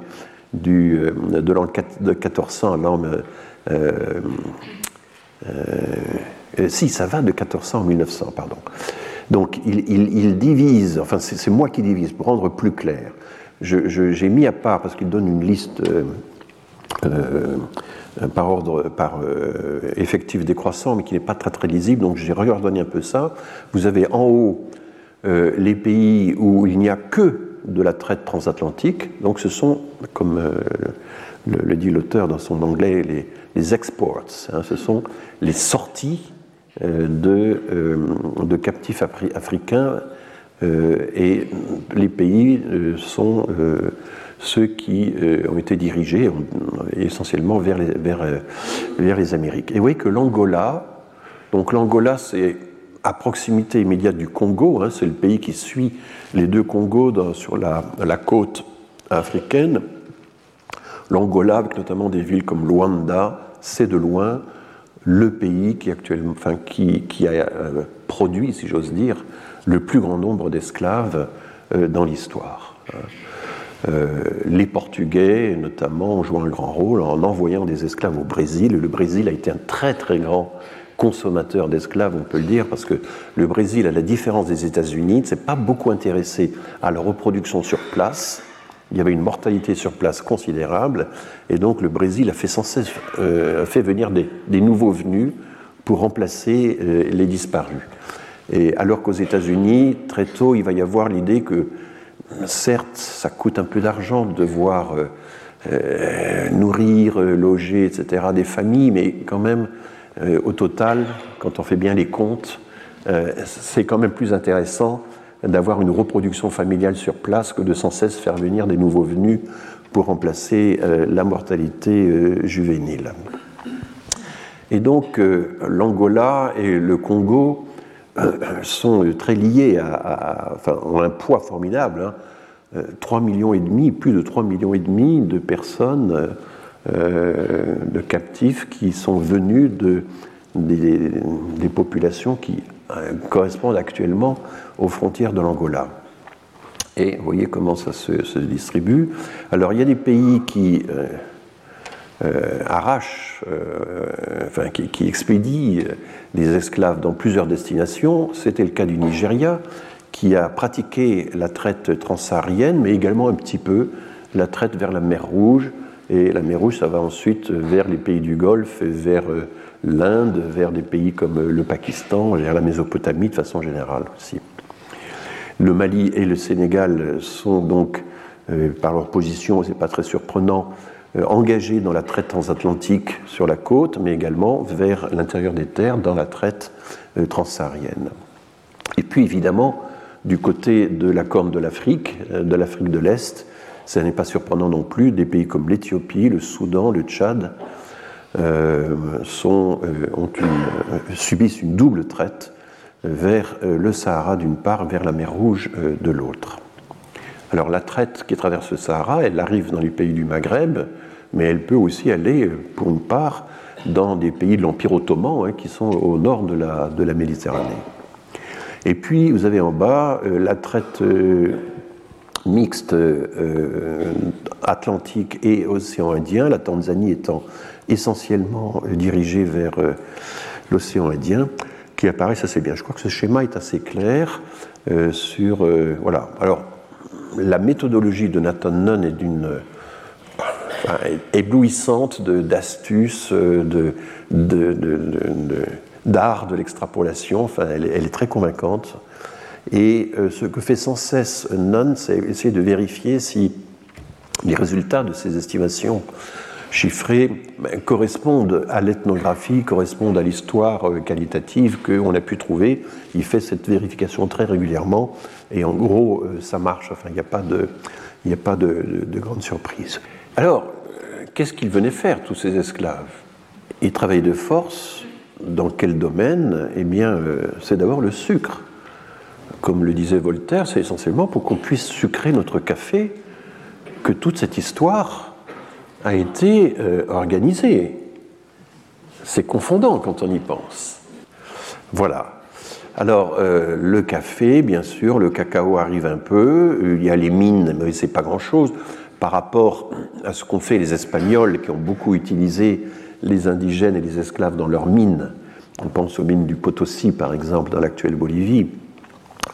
du, de l'an 1400 à l'an euh, euh, euh, si, ça va de 1400 à 1900, pardon. Donc il, divise, enfin c'est moi qui divise, pour rendre plus clair. J'ai mis à part, parce qu'il donne une liste par ordre, par effectif décroissant, mais qui n'est pas très très lisible, donc j'ai réordonné un peu ça. Vous avez en haut les pays où il n'y a que de la traite transatlantique, donc ce sont, comme le, dit l'auteur dans son anglais, les, exports. Hein, ce sont les sorties euh, de, euh, de, captifs africains euh, et les pays sont ceux qui ont été dirigés essentiellement vers les, vers, les Amériques. Et vous voyez que l'Angola, donc l'Angola c'est à proximité immédiate du Congo, hein, c'est le pays qui suit les deux Congos sur la, côte africaine. L'Angola, avec notamment des villes comme Luanda, c'est de loin le pays qui, a euh, produit, si j'ose dire, le plus grand nombre d'esclaves euh, dans l'histoire. Euh, les Portugais, notamment, ont joué un grand rôle en envoyant des esclaves au Brésil. Le Brésil a été un très très grand consommateur d'esclaves, on peut le dire, parce que le Brésil, à la différence des États-Unis, ne s'est pas beaucoup intéressé à la reproduction sur place il y avait une mortalité sur place considérable, et donc le Brésil a fait sans cesse euh, venir des, nouveaux venus pour remplacer euh, les disparus. Et alors qu'aux États-Unis, très tôt, il va y avoir l'idée que, certes, ça coûte un peu d'argent de devoir euh, nourrir, loger, etc., des familles, mais quand même, au total, quand on fait bien les comptes, c'est quand même plus intéressant d'avoir une reproduction familiale sur place que de sans cesse faire venir des nouveaux venus pour remplacer euh, la mortalité euh, juvénile. Et donc euh, l'Angola et le Congo sont très liés, à, enfin, ont un poids formidable. 3 hein. millions et demi, plus de 3 millions et demi de personnes, de captifs qui sont venus de, des, populations qui correspondent actuellement aux frontières de l'Angola. Et vous voyez comment ça se, distribue. Alors il y a des pays qui euh, euh, arrachent, euh, enfin qui, qui, expédient des esclaves dans plusieurs destinations. C'était le cas du Nigeria, qui a pratiqué la traite transsaharienne, mais également un petit peu la traite vers la mer Rouge. Et la mer Rouge, ça va ensuite vers les pays du Golfe vers l'Inde, vers des pays comme le Pakistan, vers la Mésopotamie de façon générale aussi. Le Mali et le Sénégal sont donc, euh, par leur position, c'est pas très surprenant, euh, engagés dans la traite transatlantique sur la côte, mais également vers l'intérieur des terres dans la traite euh, transsaharienne. Et puis évidemment, du côté de la corne de l'Afrique, de l'Afrique de l'Est, ce n'est pas surprenant non plus, des pays comme l'Éthiopie, le Soudan, le Tchad, subissent une double traite vers le Sahara d'une part, vers la mer Rouge de l'autre. Alors la traite qui traverse le Sahara, elle arrive dans les pays du Maghreb, mais elle peut aussi aller, pour une part, dans des pays de l'Empire ottoman, hein, qui sont au nord de la, de la, Méditerranée. Et puis, vous avez en bas euh, la traite euh, mixte euh, atlantique et océan Indien, la Tanzanie étant essentiellement dirigée vers l'océan Indien, qui ça c'est bien. Je crois que ce schéma est assez clair sur... voilà. Alors, la méthodologie de Nathan Nunn est d'une éblouissante d'astuces, de, d'art de, l'extrapolation. Enfin, elle, est très convaincante. Et euh, ce que fait sans cesse Nunn, c'est essayer de vérifier si les résultats de ces estimations chiffrées ben, correspondent à l'ethnographie, correspondent à l'histoire euh, qualitative qu'on a pu trouver. Il fait cette vérification très régulièrement et en gros, euh, ça marche. Enfin, il n'y a pas de, il a de grande surprise. Alors, qu'est-ce qu'ils venaient faire, tous ces esclaves? Ils travaillaient de force. Dans quel domaine? Eh bien, euh, c'est d'abord le sucre. Comme le disait Voltaire, c'est essentiellement pour qu'on puisse sucrer notre café que toute cette histoire a été euh, organisée. C'est confondant quand on y pense. Voilà. Alors, euh, le café, bien sûr, le cacao arrive un peu, il y a les mines, mais c'est pas grand-chose par rapport à ce qu'ont fait les Espagnols qui ont beaucoup utilisé les indigènes et les esclaves dans leurs mines. On pense aux mines du Potosi, par exemple, dans l'actuelle Bolivie.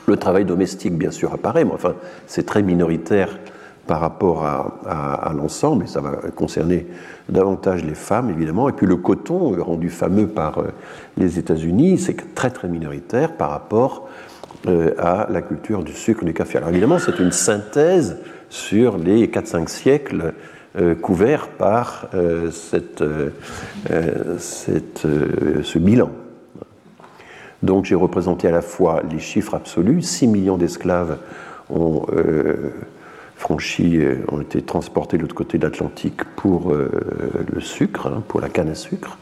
Le travail domestique, bien sûr, apparaît, mais enfin, c'est très minoritaire par rapport à, l'ensemble, et ça va concerner davantage les femmes, évidemment. Et puis le coton, rendu fameux par euh, les États-Unis, c'est très, très minoritaire par rapport euh, à la culture du sucre et du café. Alors évidemment, c'est une synthèse sur les 4-5 siècles euh, couverts par euh, cette, euh, ce bilan. Donc j'ai représenté à la fois les chiffres absolus, 6 millions d'esclaves ont franchi, ont été transportés de l'autre côté de l'Atlantique pour le sucre, hein, pour la canne à sucre,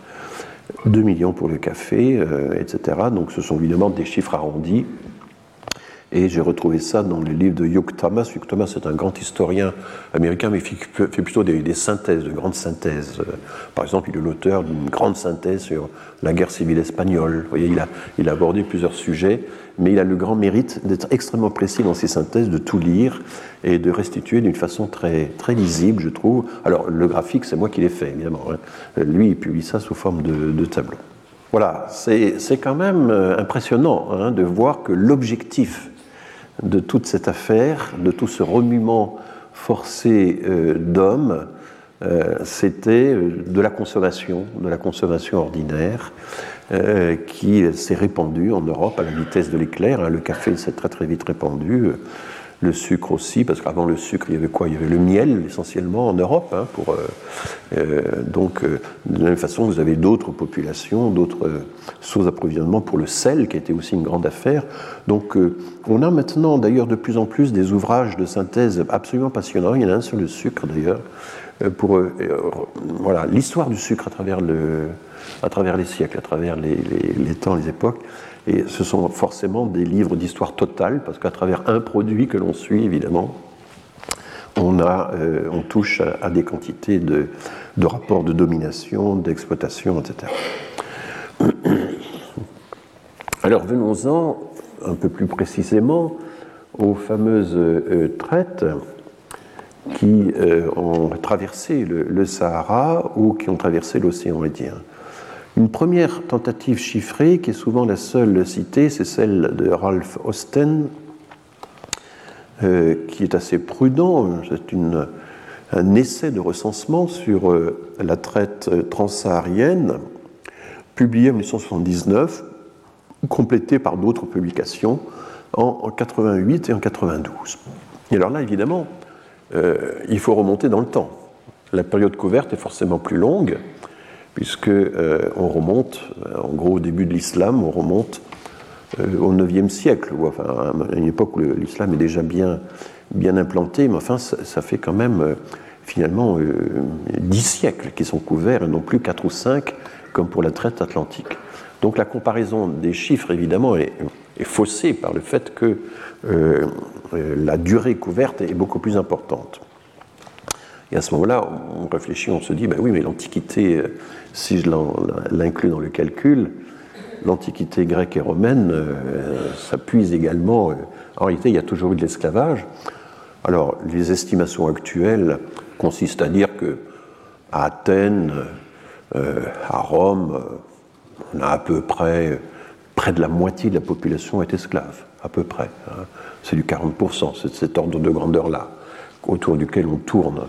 2 millions pour le café, etc. Donc ce sont évidemment des chiffres arrondis et j'ai retrouvé ça dans les livres de Hugh Thomas. Hugh Thomas est un grand historien américain, mais il fait plutôt des, synthèses, de grandes synthèses. Par exemple, il est l'auteur d'une grande synthèse sur la guerre civile espagnole. Il a, abordé plusieurs sujets, mais il a le grand mérite d'être extrêmement précis dans ses synthèses, de tout lire et de restituer d'une façon très, lisible, je trouve. Alors, le graphique, c'est moi qui l'ai fait, évidemment. Hein. Lui, il publie ça sous forme de, de tableau. Voilà, c'est quand même euh, impressionnant hein, de voir que l'objectif de toute cette affaire, de tout ce remuement forcé euh, d'hommes, euh, c'était euh, de la consommation, de la consommation ordinaire, qui s'est répandue en Europe à la vitesse de l'éclair. Hein. Le café s'est très très vite répandu le sucre aussi, parce qu'avant le sucre, il y avait quoi? Il y avait le miel essentiellement en Europe. Hein, euh, euh, donc, euh, de la même façon, vous avez d'autres populations, d'autres sources d'approvisionnement pour le sel, qui était aussi une grande affaire. Donc, on a maintenant d'ailleurs de plus en plus des ouvrages de synthèse absolument passionnants. Il y en a un sur le sucre d'ailleurs, pour voilà l'histoire du sucre à travers les siècles, à travers les temps, les époques. Et ce sont forcément des livres d'histoire totale, parce qu'à travers un produit que l'on suit, évidemment, on, euh, touche à, des quantités de, rapports de domination, d'exploitation, etc. Alors venons-en un peu plus précisément aux fameuses euh, traites qui euh, ont traversé le, Sahara ou qui ont traversé l'océan Indien. Une première tentative chiffrée, qui est souvent la seule citée, c'est celle de Ralph Austen, euh, qui est assez prudent. C'est un essai de recensement sur euh, la traite transsaharienne, publié en 1979, complété par d'autres publications en 88 et en 92. Et alors là, évidemment, euh, il faut remonter dans le temps. La période couverte est forcément plus longue, puisque euh, on remonte, euh, en gros au début de l'islam, on remonte euh, au IXe siècle, ou enfin à une époque où l'islam est déjà bien, bien implanté, mais enfin ça, fait quand même finalement dix siècles qui sont couverts et non plus quatre ou cinq comme pour la traite atlantique. Donc la comparaison des chiffres, évidemment, est, faussée par le fait que la durée couverte est beaucoup plus importante. Et à ce moment-là, on réfléchit, on se dit, ben oui, mais l'Antiquité, si je l'inclus dans le calcul, l'Antiquité grecque et romaine, ça puise également. en réalité, il y a toujours eu de l'esclavage. Alors, les estimations actuelles consistent à dire que à Athènes, euh, à Rome, on a à peu près près de la moitié de la population est esclave, à peu près. Hein. C'est du 40%, c'est cet ordre de grandeur-là, autour duquel on tourne.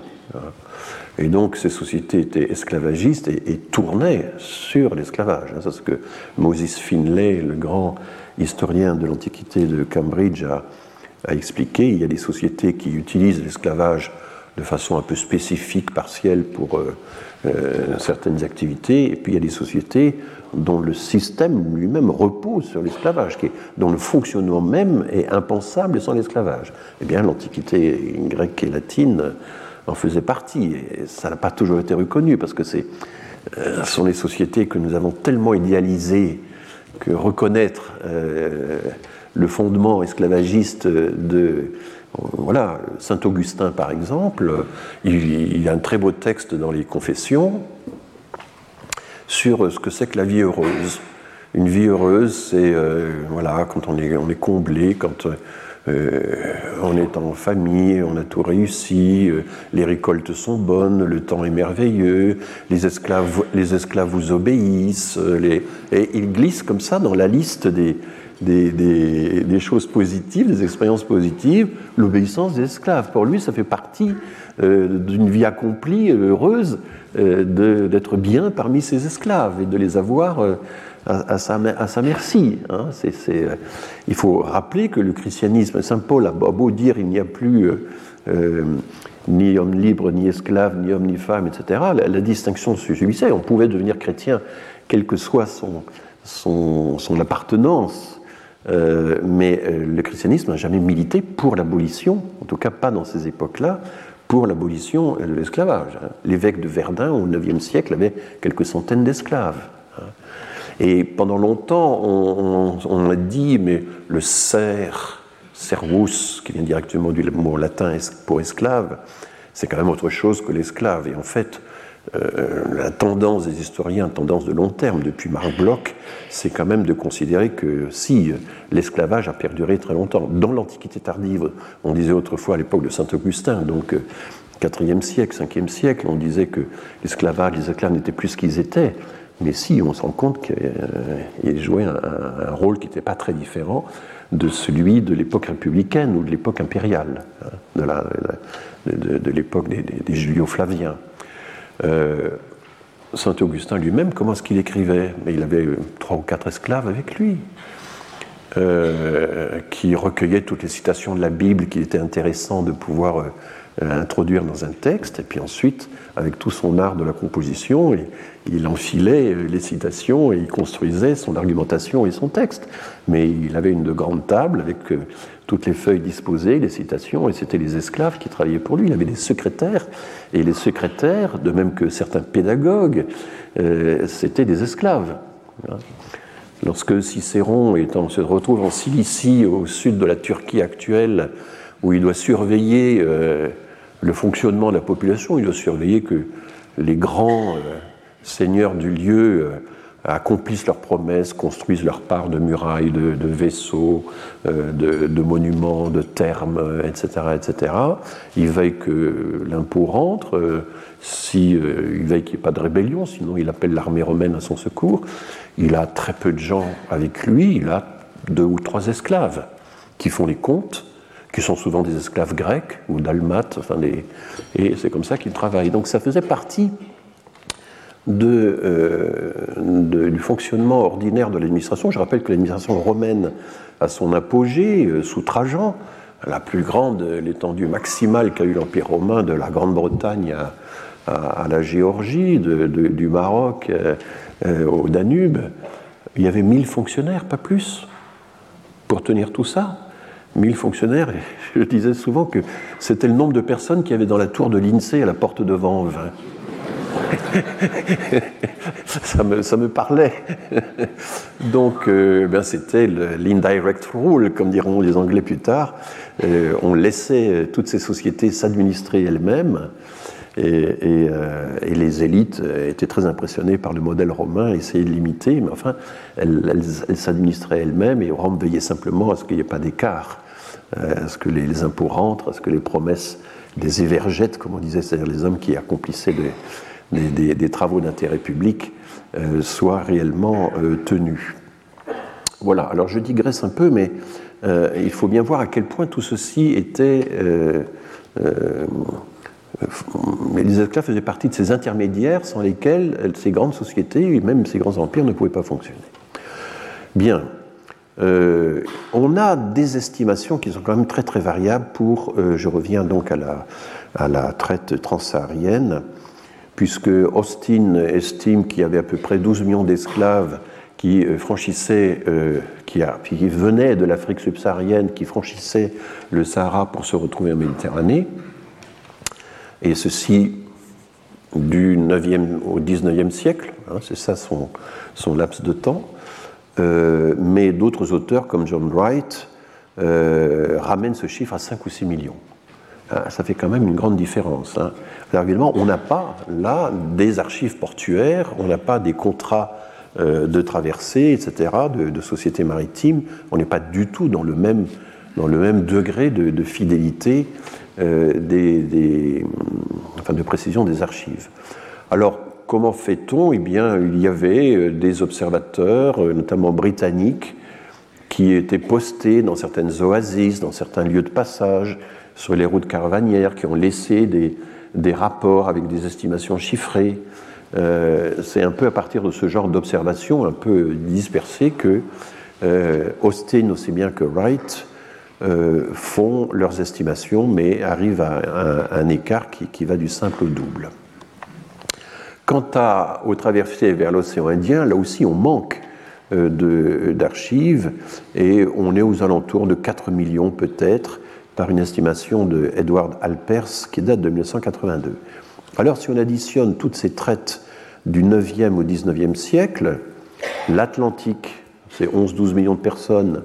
Et donc ces sociétés étaient esclavagistes et, tournaient sur l'esclavage. Hein. C'est ce que Moses Finlay, le grand historien de l'Antiquité de Cambridge, a, a expliqué. Il y a des sociétés qui utilisent l'esclavage de façon un peu spécifique, partielle pour euh, euh, certaines activités, et puis il y a des sociétés dont le système lui-même repose sur l'esclavage, dont le fonctionnement même est impensable sans l'esclavage. Eh bien, l'Antiquité grecque et latine en faisait partie, et ça n'a pas toujours été reconnu, parce que c'est, euh, ce sont les sociétés que nous avons tellement idéalisées que reconnaître le fondement esclavagiste de voilà, Saint Augustin par exemple, il, a un très beau texte dans les Confessions sur ce que c'est que la vie heureuse. Une vie heureuse, c'est euh, voilà, quand on est, on est comblé, quand euh, on est en famille, on a tout réussi, euh, les récoltes sont bonnes, le temps est merveilleux, les esclaves, les esclaves vous obéissent, les... et il glisse comme ça dans la liste des, des, choses positives, des expériences positives, l'obéissance des esclaves. Pour lui, ça fait partie euh, d'une vie accomplie, heureuse, euh, d'être bien parmi ses esclaves et de les avoir euh, à, sa, merci. Hein. il faut rappeler que le christianisme, Saint Paul a beau dire il n'y a plus ni homme libre, ni esclave, ni homme, ni femme, etc., la, distinction se subissait. On pouvait devenir chrétien quelle que soit son, appartenance euh, mais euh, le christianisme n'a jamais milité pour l'abolition, en tout cas pas dans ces époques-là, pour l'abolition de l'esclavage. Hein. L'évêque de Verdun au IXe siècle avait quelques centaines d'esclaves. Et pendant longtemps, on, a dit, mais le ser, servus, qui vient directement du mot latin pour esclave, c'est quand même autre chose que l'esclave. Et en fait, euh, la tendance des historiens, tendance de long terme depuis Marc Bloch, c'est quand même de considérer que si l'esclavage a perduré très longtemps, dans l'Antiquité tardive, on disait autrefois à l'époque de Saint Augustin, donc 4e euh, siècle, 5e siècle, on disait que l'esclavage, les esclaves n'étaient plus ce qu'ils étaient, mais si, on se rend compte qu'ils euh, jouaient un, rôle qui n'était pas très différent de celui de l'époque républicaine ou de l'époque impériale, hein, de l'époque des, des Julio-Flaviens. Euh, Saint Augustin lui-même, comment est-ce qu'il écrivait? Mais il avait trois ou quatre esclaves avec lui, euh, qui recueillaient toutes les citations de la Bible qu'il était intéressant de pouvoir euh, introduire dans un texte, et puis ensuite, avec tout son art de la composition, il enfilait les citations et il construisait son argumentation et son texte. Mais il avait une grande table avec toutes les feuilles disposées, les citations, et c'était les esclaves qui travaillaient pour lui. Il avait des secrétaires, et les secrétaires, de même que certains pédagogues, euh, c'était des esclaves. Lorsque Cicéron se retrouve en Cilicie, au sud de la Turquie actuelle, où il doit surveiller euh, le fonctionnement de la population, il doit surveiller que les grands euh, seigneurs du lieu accomplissent leurs promesses, construisent leur part de murailles, de, vaisseaux, euh, de, monuments, de thermes, etc., etc. Il veille que l'impôt rentre, euh, si, euh, il veille qu'il n'y ait pas de rébellion, sinon il appelle l'armée romaine à son secours. Il a très peu de gens avec lui, il a deux ou trois esclaves qui font les comptes, qui sont souvent des esclaves grecs ou dalmates, et c'est comme ça qu'il travaille. Donc ça faisait partie euh, de, du fonctionnement ordinaire de l'administration. Je rappelle que l'administration romaine a son apogée euh, sous Trajan, la plus grande, l'étendue maximale qu'a eu l'Empire romain de la Grande-Bretagne à, la Géorgie, du Maroc euh, au Danube. Il y avait 1000 fonctionnaires, pas plus, pour tenir tout ça. 1000 fonctionnaires, je disais souvent que c'était le nombre de personnes qui avaient dans la tour de l'INSEE à la porte de Vanves. Ça, me, ça me parlait. Donc, euh, ben c'était l'indirect rule, comme diront les Anglais plus tard. Euh, on laissait toutes ces sociétés s'administrer elles-mêmes. Et, euh, les élites étaient très impressionnées par le modèle romain, essayaient de l'imiter, mais enfin, elles, s'administraient elles-mêmes et Rome veillait simplement à ce qu'il n'y ait pas d'écart, à ce que les, impôts rentrent, à ce que les promesses des évergettes, comme on disait, c'est-à-dire les hommes qui accomplissaient des, des, travaux d'intérêt public euh, soient réellement euh, tenus. Voilà, alors je digresse un peu, mais euh, il faut bien voir à quel point tout ceci était... les esclaves faisaient partie de ces intermédiaires sans lesquels ces grandes sociétés et même ces grands empires ne pouvaient pas fonctionner. Bien, on a des estimations qui sont quand même très très variables pour, je reviens donc à la, à la traite transsaharienne, puisque Austin estime qu'il y avait à peu près 12 millions d'esclaves qui euh, franchissaient, euh, qui, venaient de l'Afrique subsaharienne, qui franchissaient le Sahara pour se retrouver en Méditerranée, et ceci du 9e au 19e siècle, hein, c'est ça son, laps de temps. Euh, mais d'autres auteurs comme John Wright ramènent ce chiffre à 5 ou 6 millions. Ah, ça fait quand même une grande différence. Hein. On n'a pas là des archives portuaires, on n'a pas des contrats euh, de traversée, etc., de, sociétés maritimes. On n'est pas du tout dans le même, dans le même degré de, fidélité, euh, des, enfin de précision des archives. Alors, comment fait-on? Eh bien, il y avait euh, des observateurs, notamment britanniques, qui étaient postés dans certaines oasis, dans certains lieux de passage, sur les routes caravanières, qui ont laissé des, rapports avec des estimations chiffrées. Euh, c'est un peu à partir de ce genre d'observations un peu dispersées que euh, aussi bien que Wright, euh, font leurs estimations, mais arrivent à un, écart qui, va du simple au double. Quant à, aux traversées vers l'océan Indien, là aussi on manque d'archives et on est aux alentours de 4 millions peut-être par une estimation de Edward Alpers qui date de 1982. Alors si on additionne toutes ces traites du 9e au 19e siècle, l'Atlantique, c'est 11-12 millions de personnes,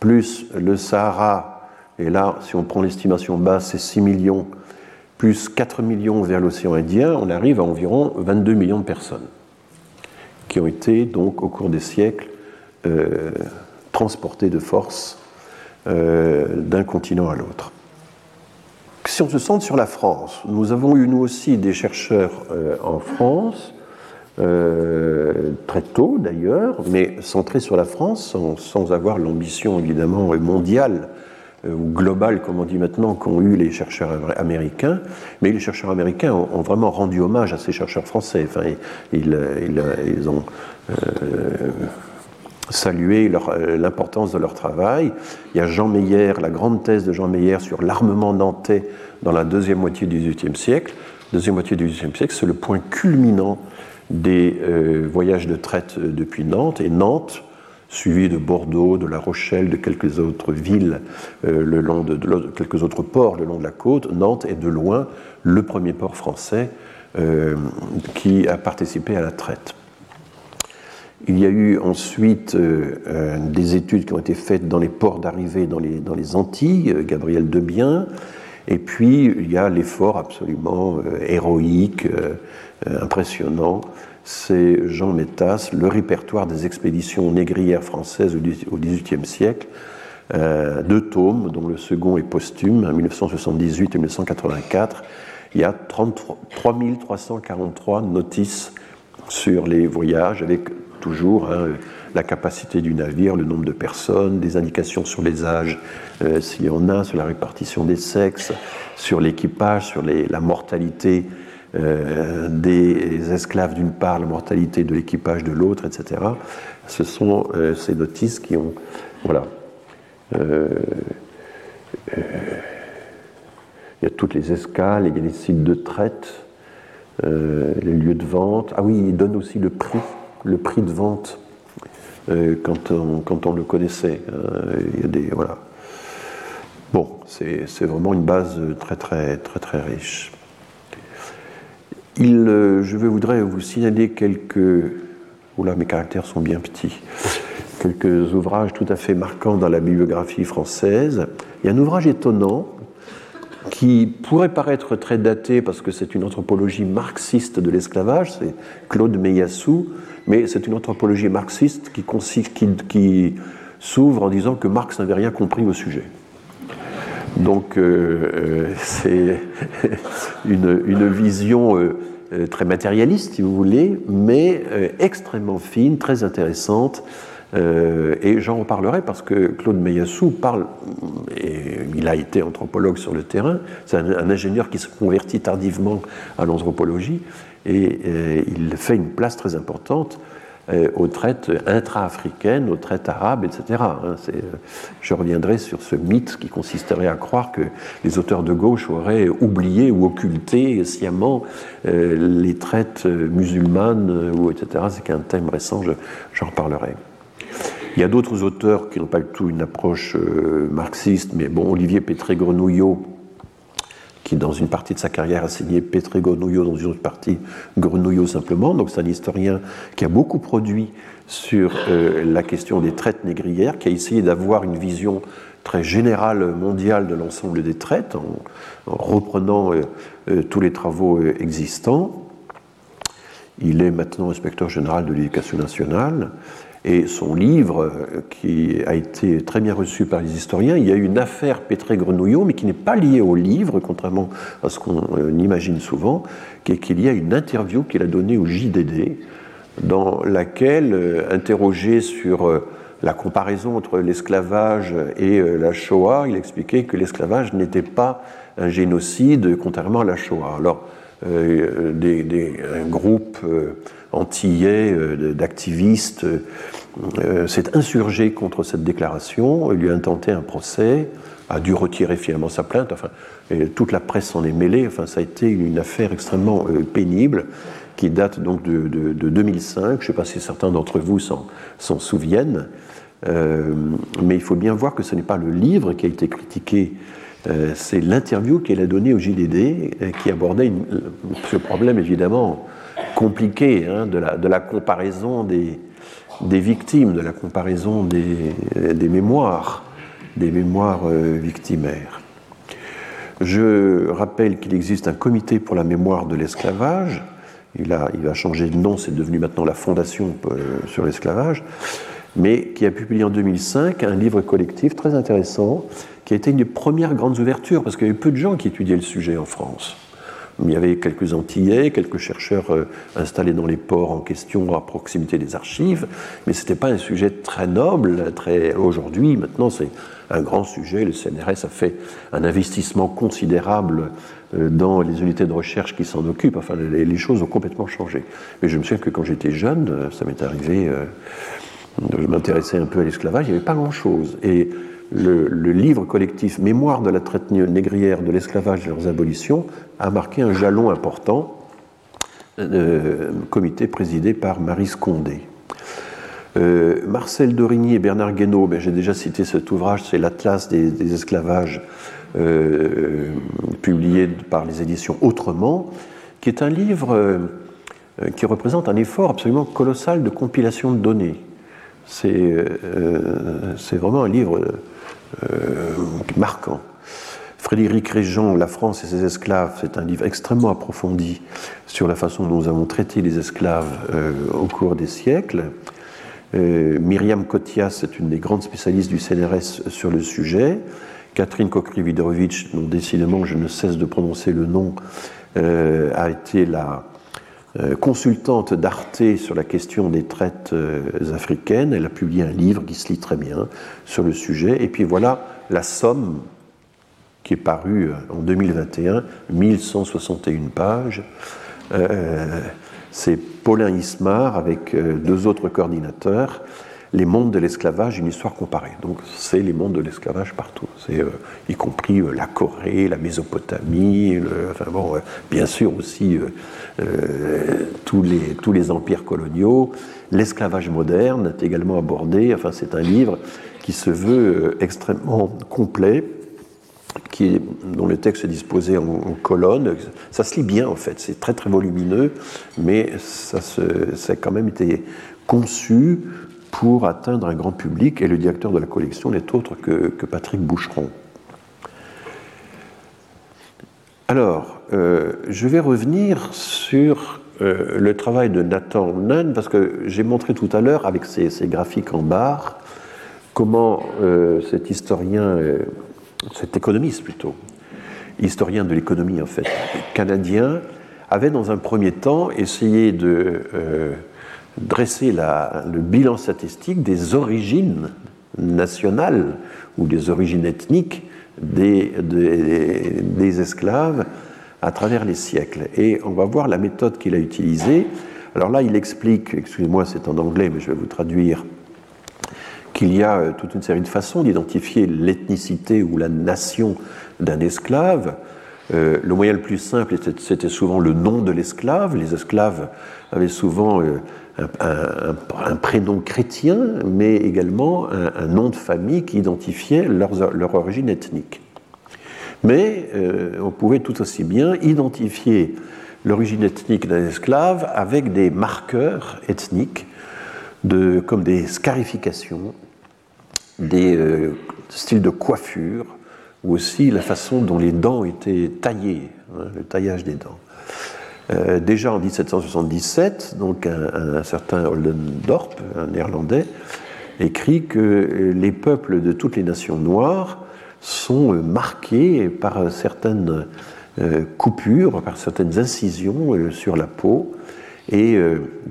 plus le Sahara, et là si on prend l'estimation basse, c'est 6 millions, plus 4 millions vers l'océan Indien, on arrive à environ 22 millions de personnes qui ont été donc au cours des siècles euh, transportées de force euh, d'un continent à l'autre. Si on se centre sur la France, nous avons eu nous aussi des chercheurs euh, en France, euh, très tôt d'ailleurs, mais centrés sur la France, sans, avoir l'ambition évidemment mondiale ou globale, comme on dit maintenant, qu'ont eu les chercheurs américains. Mais les chercheurs américains ont, vraiment rendu hommage à ces chercheurs français. Enfin, ils, ils ont saluer euh, l'importance de leur travail. Il y a Jean Meyer, la grande thèse de Jean Meyer sur l'armement nantais dans la deuxième moitié du XVIIIe siècle. Deuxième moitié du XVIIIe siècle, c'est le point culminant des euh, voyages de traite euh, depuis Nantes. Et Nantes, suivi de Bordeaux, de La Rochelle, de quelques autres villes, le long de, quelques autres ports le long de la côte, Nantes est de loin le premier port français qui a participé à la traite. Il y a eu ensuite euh, euh, des études qui ont été faites dans les ports d'arrivée dans les, Antilles, euh, Gabriel Debien, et puis il y a l'effort absolument héroïque, impressionnant, c'est Jean Métas, le répertoire des expéditions négrières françaises au XVIIIe siècle, deux tomes, dont le second est posthume, en 1978 et 1984. Il y a 33, 3343 notices sur les voyages avec toujours hein, la capacité du navire, le nombre de personnes, des indications sur les âges, euh, s'il y en a, sur la répartition des sexes, sur l'équipage, sur la mortalité euh, des esclaves d'une part, la mortalité de l'équipage de l'autre, etc. Ce sont euh, ces notices qui ont. Voilà. il y a toutes les escales, il y a les sites de traite, les lieux de vente. Ah oui, il donne aussi le prix le prix de vente euh, quand, on, quand, on, le connaissait. Euh, il y a des, voilà. Bon, c'est vraiment une base très très très très riche. Il, je voudrais vous signaler quelques... Oula, mes caractères sont bien petits quelques ouvrages tout à fait marquants dans la bibliographie française. Il y a un ouvrage étonnant qui pourrait paraître très daté parce que c'est une anthropologie marxiste de l'esclavage, c'est Claude Meyassou, mais c'est une anthropologie marxiste qui, s'ouvre en disant que Marx n'avait rien compris au sujet. Donc euh, euh, c'est une, vision euh, très matérialiste, si vous voulez, mais extrêmement fine, très intéressante et j'en reparlerai parce que Claude Meyassou parle, et il a été anthropologue sur le terrain, c'est un, ingénieur qui se convertit tardivement à l'anthropologie, et euh, il fait une place très importante euh, aux traites intra-africaines, aux traites arabes, etc. Hein. je reviendrai sur ce mythe qui consisterait à croire que les auteurs de gauche auraient oublié ou occulté sciemment les traites musulmanes, ou etc. C'est un thème récent, j'en reparlerai. Il y a d'autres auteurs qui n'ont pas du tout une approche euh, marxiste, mais bon, Olivier Pétré-Grenouillot, qui dans une partie de sa carrière a signé Pétré-Grenouillot, dans une autre partie Grenouillot simplement. Donc c'est un historien qui a beaucoup produit sur euh, la question des traites négrières, qui a essayé d'avoir une vision très générale mondiale de l'ensemble des traites, en, reprenant euh, tous les travaux existants. Il est maintenant inspecteur général de l'éducation nationale. Et son livre, euh, qui a été très bien reçu par les historiens, il y a une affaire Pétré-Grenouillot, mais qui n'est pas liée au livre, contrairement à ce qu'on euh, imagine souvent, qui est qu'il y a une interview qu'il a donnée au JDD, dans laquelle, euh, interrogé sur la comparaison entre l'esclavage et la Shoah, il expliquait que l'esclavage n'était pas un génocide, contrairement à la Shoah. Alors, des, un groupe antillais d'activistes euh, s'est insurgé contre cette déclaration, lui a intenté un procès, a dû retirer finalement sa plainte, enfin, toute la presse s'en est mêlée, enfin, ça a été une affaire extrêmement euh, pénible qui date donc de, 2005, je ne sais pas si certains d'entre vous s'en souviennent, euh, mais il faut bien voir que ce n'est pas le livre qui a été critiqué, c'est l'interview qu'elle a donnée au JDD qui abordait ce problème évidemment compliqué hein, de la comparaison des, des victimes, de la comparaison des, mémoires, des mémoires euh, victimaires. Je rappelle qu'il existe un comité pour la mémoire de l'esclavage. Il a, il a changé de nom, c'est devenu maintenant la Fondation euh, sur l'esclavage, mais qui a publié en 2005 un livre collectif très intéressant, qui a été une des premières grandes ouvertures, parce qu'il y avait peu de gens qui étudiaient le sujet en France. Il y avait quelques Antillais, quelques chercheurs euh, installés dans les ports en question à proximité des archives, mais ce n'était pas un sujet très noble. Très... Aujourd'hui, maintenant, c'est un grand sujet. Le CNRS a fait un investissement considérable euh, dans les unités de recherche qui s'en occupent. Enfin, les, choses ont complètement changé. Mais je me souviens que quand j'étais jeune, euh, ça m'est arrivé, je m'intéressais un peu à l'esclavage, il n'y avait pas grand-chose. Le, livre collectif Mémoire de la traite négrière, de l'esclavage et de leurs abolitions a marqué un jalon important, euh, comité présidé par Marie Scondé. Euh, Marcel Dorigny et Bernard Guénaud, ben, j'ai déjà cité cet ouvrage, c'est l'Atlas des, esclavages, euh, publié par les éditions Autrement, qui est un livre qui représente un effort absolument colossal de compilation de données. C'est vraiment un livre euh, marquant. Frédéric Régent, La France et ses esclaves, c'est un livre extrêmement approfondi sur la façon dont nous avons traité les esclaves euh, au cours des siècles. Euh, Myriam Kotias c'est une des grandes spécialistes du CNRS sur le sujet. Catherine Kokrividorovitch, dont décidément je ne cesse de prononcer le nom, a été la consultante d'Arte sur la question des traites africaines. Elle a publié un livre qui se lit très bien sur le sujet. Et puis voilà la somme qui est parue en 2021, 1161 pages. Euh, c'est Paulin Ismar avec euh, deux autres coordinateurs, Les mondes de l'esclavage, une histoire comparée. Donc c'est les mondes de l'esclavage partout, c'est euh, y compris la Corée, la Mésopotamie, enfin bon, bien sûr aussi tous, les, tous les empires coloniaux. L'esclavage moderne est également abordé. Enfin, c'est un livre qui se veut euh, extrêmement complet qui dont le texte est disposé en, colonnes. Ça se lit bien en fait, c'est très très volumineux, mais ça, a quand même été conçu pour atteindre un grand public, et le directeur de la collection n'est autre que, Patrick Boucheron. Alors, euh, je vais revenir sur euh, le travail de Nathan Nunn, parce que j'ai montré tout à l'heure, avec ces, graphiques en barre, comment euh, cet historien, cet économiste plutôt, historien de l'économie en fait, canadien, avait dans un premier temps essayé de dresser le bilan statistique des origines nationales ou des origines ethniques des, des, esclaves à travers les siècles. Et on va voir la méthode qu'il a utilisée. Alors là, il explique, excusez-moi, c'est en anglais, mais je vais vous traduire, qu'il y a euh, toute une série de façons d'identifier l'ethnicité ou la nation d'un esclave. Euh, le moyen le plus simple, c'était souvent le nom de l'esclave. Les esclaves avaient souvent euh, un, prénom chrétien, mais également un, nom de famille qui identifiait leur origine ethnique. Mais euh, on pouvait tout aussi bien identifier l'origine ethnique d'un esclave avec des marqueurs ethniques, comme des scarifications, des styles de coiffure, ou aussi la façon dont les dents étaient taillées, hein, le taillage des dents. Euh, déjà en 1777, donc un, certain Oldendorp, un néerlandais, écrit que les peuples de toutes les nations noires sont marqués par certaines euh, coupures, par certaines incisions euh, sur la peau. Et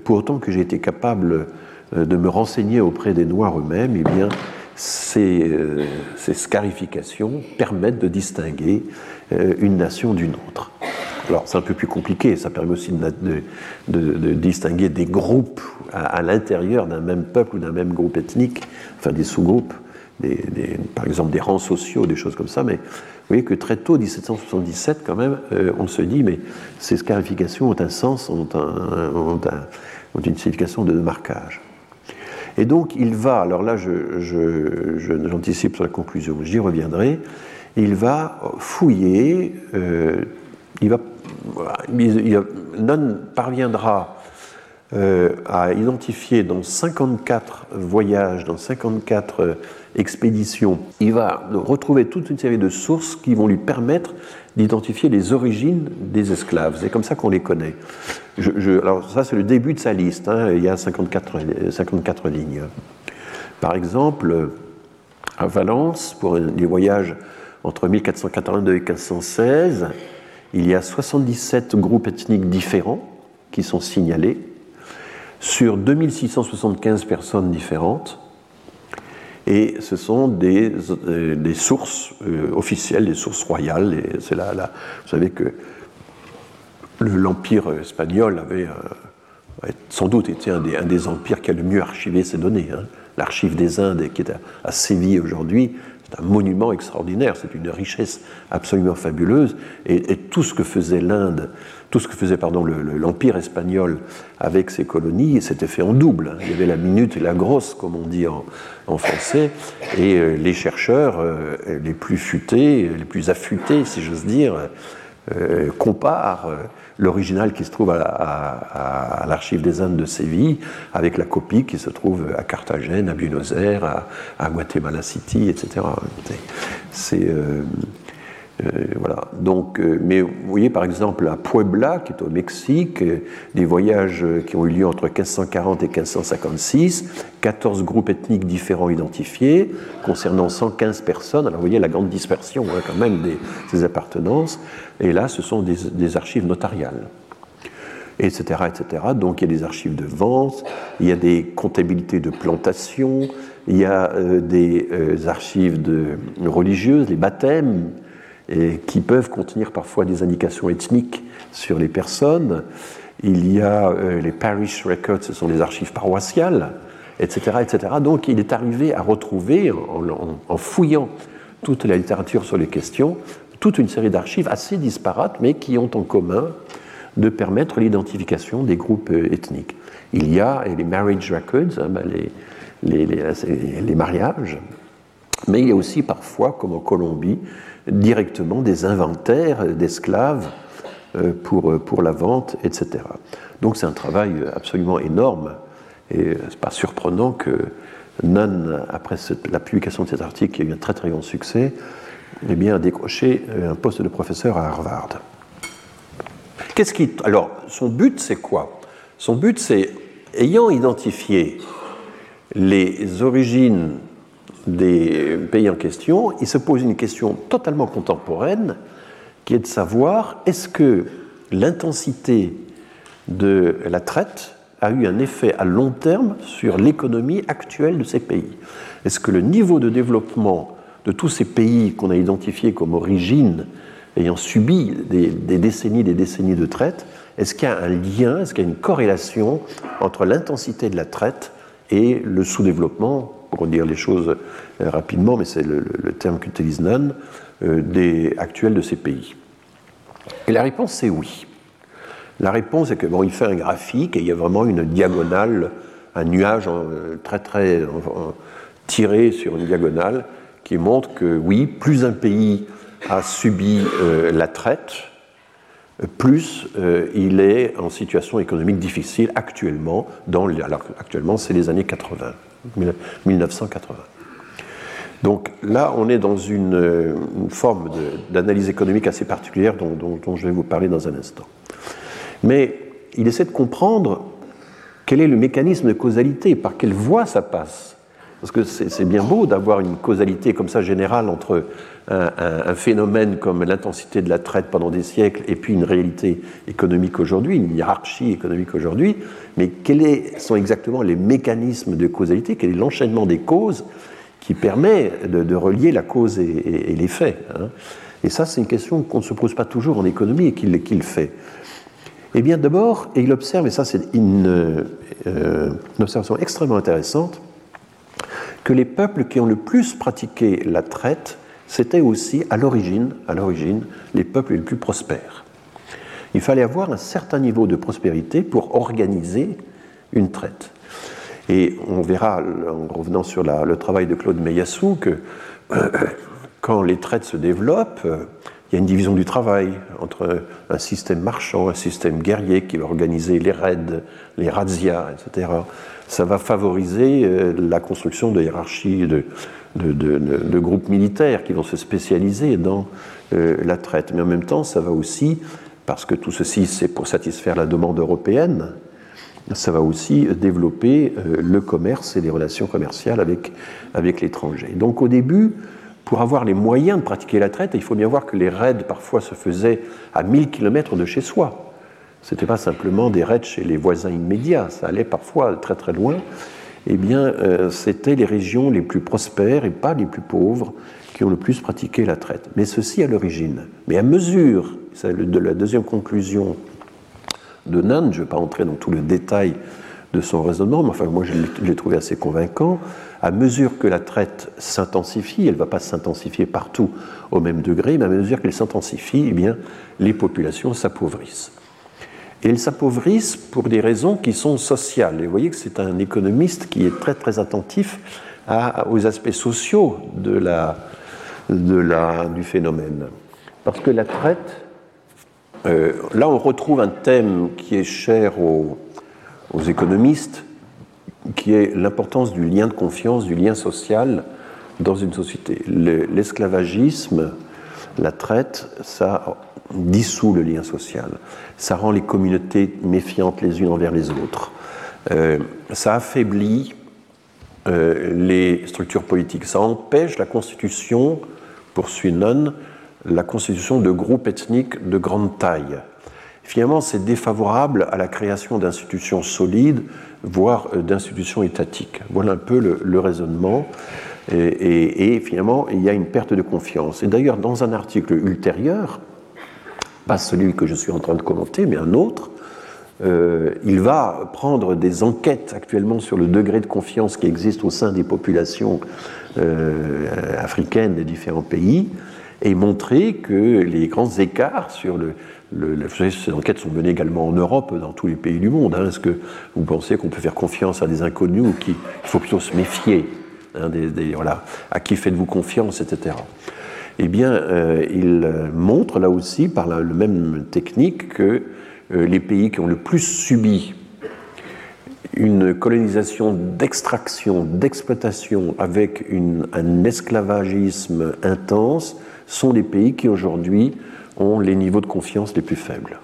pour autant que j'ai été capable de me renseigner auprès des Noirs eux-mêmes, eh bien, ces, ces, scarifications permettent de distinguer une nation d'une autre. Alors c'est un peu plus compliqué, ça permet aussi de, distinguer des groupes à, l'intérieur d'un même peuple ou d'un même groupe ethnique, enfin des sous-groupes, par exemple des rangs sociaux, des choses comme ça, mais vous voyez que très tôt, 1777 quand même, euh, on se dit, mais ces scarifications ont un sens, ont, une signification de marquage. Et donc il va, alors là j'anticipe sur la conclusion, j'y reviendrai, il va fouiller, euh, il va Non parviendra euh, à identifier dans 54 voyages, dans 54 euh, expéditions, il va retrouver toute une série de sources qui vont lui permettre d'identifier les origines des esclaves. C'est comme ça qu'on les connaît. alors ça, c'est le début de sa liste. Hein. il y a 54, 54 lignes. Par exemple, à Valence, pour les voyages entre 1482 et 1516, il y a 77 groupes ethniques différents qui sont signalés sur 2675 personnes différentes. Et ce sont des, euh, sources euh, officielles, des sources royales. C'est là, vous savez que l'Empire espagnol avait euh, sans doute été un des, un empires qui a le mieux archivé ces données. Hein. L'archive des Indes, qui est à Séville aujourd'hui, c'est un monument extraordinaire, c'est une richesse absolument fabuleuse. Et, tout ce que faisait l'Inde, tout ce que faisait pardon l'empire espagnol avec ses colonies, c'était fait en double. Hein. Il y avait la minute et la grosse, comme on dit en, français, et euh, les chercheurs euh, les plus futés, les plus affûtés, si j'ose dire, euh, comparent l'original qui se trouve à, l'archive des Indes de Séville, avec la copie qui se trouve à Carthagène, à Buenos Aires, à, Guatemala City, etc. C'est euh, voilà. Donc, euh, mais vous voyez par exemple à Puebla, qui est au Mexique, des voyages qui ont eu lieu entre 1540 et 1556, 14 groupes ethniques différents identifiés, concernant 115 personnes. Alors vous voyez la grande dispersion hein, quand même des, ces appartenances. Et là, ce sont des, archives notariales etc., etc. Donc il y a des archives de vente, il y a des comptabilités de plantation, il y a euh, des euh, archives de, religieuses, les baptêmes, et, qui peuvent contenir parfois des indications ethniques sur les personnes. Il y a euh, les parish records, ce sont les archives paroissiales, etc., etc. Donc il est arrivé à retrouver, en fouillant toute la littérature sur les questions, toute une série d'archives assez disparates, mais qui ont en commun de permettre l'identification des groupes euh, ethniques. Il y a les marriage records, hein, ben, les, mariages, Mais il y a aussi parfois, comme en Colombie, directement des inventaires d'esclaves euh, pour, euh, pour la vente, etc. Donc c'est un travail absolument énorme et c'est pas surprenant que Nunn, après la publication de cet article qui a eu un très très grand succès, eh bien, a décroché euh, un poste de professeur à Harvard. Qu'est-ce qui, alors, son but, c'est quoi? Son but, c'est, ayant identifié les origines des pays en question, il se pose une question totalement contemporaine, qui est de savoir est-ce que l'intensité de la traite a eu un effet à long terme sur l'économie actuelle de ces pays? Est-ce que le niveau de développement de tous ces pays qu'on a identifiés comme origine ayant subi des, décennies des décennies de traite, est-ce qu'il y a un lien, est-ce qu'il y a une corrélation entre l'intensité de la traite et le sous-développement, pour dire les choses euh, rapidement, mais c'est le, terme qu'utilise Nunn, euh, des actuels de ces pays Et la réponse c'est oui. La réponse est que bon, il fait un graphique et il y a vraiment une diagonale, un nuage euh, très très tiré sur une diagonale qui montre que oui, plus un pays a subi la traite, plus il est en situation économique difficile actuellement. Dans alors actuellement, c'est les années 80, 1980. Donc là, on est dans une, forme d'analyse économique assez particulière dont, dont, je vais vous parler dans un instant. Mais il essaie de comprendre quel est le mécanisme de causalité, par quelle voie ça passe. Parce que c'est bien beau d'avoir une causalité comme ça générale entre un, phénomène comme l'intensité de la traite pendant des siècles et puis une réalité économique aujourd'hui, une hiérarchie économique aujourd'hui, mais quels sont exactement les mécanismes de causalité, quel est l'enchaînement des causes qui permet de, relier la cause et, l'effet hein? Et ça, c'est une question qu'on ne se pose pas toujours en économie et qu'il fait. Eh bien, d'abord, et il observe, et ça c'est euh, une observation extrêmement intéressante, que les peuples qui ont le plus pratiqué la traite, c'était aussi à l'origine, à l'origine, les peuples les plus prospères. Il fallait avoir un certain niveau de prospérité pour organiser une traite. Et on verra, en revenant sur le travail de Claude Meyassou, que quand les traites se développent, il y a une division du travail entre un système marchand, un système guerrier qui va organiser les raids, les razzias, etc ça va favoriser euh, la construction de hiérarchies de, groupes militaires qui vont se spécialiser dans euh, la traite. Mais en même temps, ça va aussi, parce que tout ceci c'est pour satisfaire la demande européenne, ça va aussi développer euh, le commerce et les relations commerciales avec, avec l'étranger. Donc au début, pour avoir les moyens de pratiquer la traite, il faut bien voir que les raids parfois se faisaient à 1000 km de chez soi. Ce n'était pas simplement des raids chez les voisins immédiats, ça allait parfois très très loin. Eh bien, euh, c'était les régions les plus prospères et pas les plus pauvres qui ont le plus pratiqué la traite. Mais ceci à l'origine. Mais à mesure, c'est de la deuxième conclusion de Nunn, je ne vais pas entrer dans tout le détail de son raisonnement, mais enfin moi je l'ai trouvé assez convaincant, à mesure que la traite s'intensifie, elle ne va pas s'intensifier partout au même degré, mais à mesure qu'elle s'intensifie, eh bien, les populations s'appauvrissent. Et elles s'appauvrissent pour des raisons qui sont sociales. Et vous voyez que c'est un économiste qui est très très attentif aux aspects sociaux de la, de la, du phénomène. Parce que la traite, euh, là on retrouve un thème qui est cher aux, aux économistes, qui est l'importance du lien de confiance, du lien social dans une société. L'esclavagisme, la traite, ça dissout le lien social, ça rend les communautés méfiantes les unes envers les autres, euh, ça affaiblit euh, les structures politiques, ça empêche la constitution, poursuit Nunn, la constitution de groupes ethniques de grande taille. Finalement, c'est défavorable à la création d'institutions solides, voire euh, d'institutions étatiques. Voilà un peu le, raisonnement. Et, finalement, il y a une perte de confiance. Et d'ailleurs, dans un article ultérieur, pas celui que je suis en train de commenter, mais un autre, euh, il va prendre des enquêtes actuellement sur le degré de confiance qui existe au sein des populations euh, africaines des différents pays et montrer que les grands écarts sur le, ces enquêtes sont menées également en Europe, dans tous les pays du monde. Hein. Est-ce que vous pensez qu'on peut faire confiance à des inconnus ou qu'il faut plutôt se méfier hein, voilà, à qui faites-vous confiance, etc. Eh bien, euh, il montre là aussi, par la, même technique, que les pays qui ont le plus subi une colonisation d'extraction, d'exploitation avec un esclavagisme intense sont les pays qui aujourd'hui ont les niveaux de confiance les plus faibles.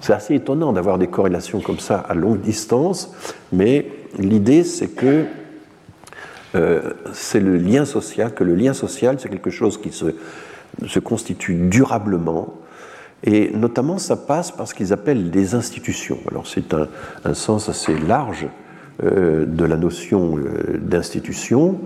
C'est assez étonnant d'avoir des corrélations comme ça à longue distance, mais l'idée c'est que euh, c'est le lien social, que le lien social c'est quelque chose qui se, se constitue durablement, et notamment ça passe par ce qu'ils appellent les institutions. Alors c'est un, un, sens assez large euh, de la notion euh, d'institution.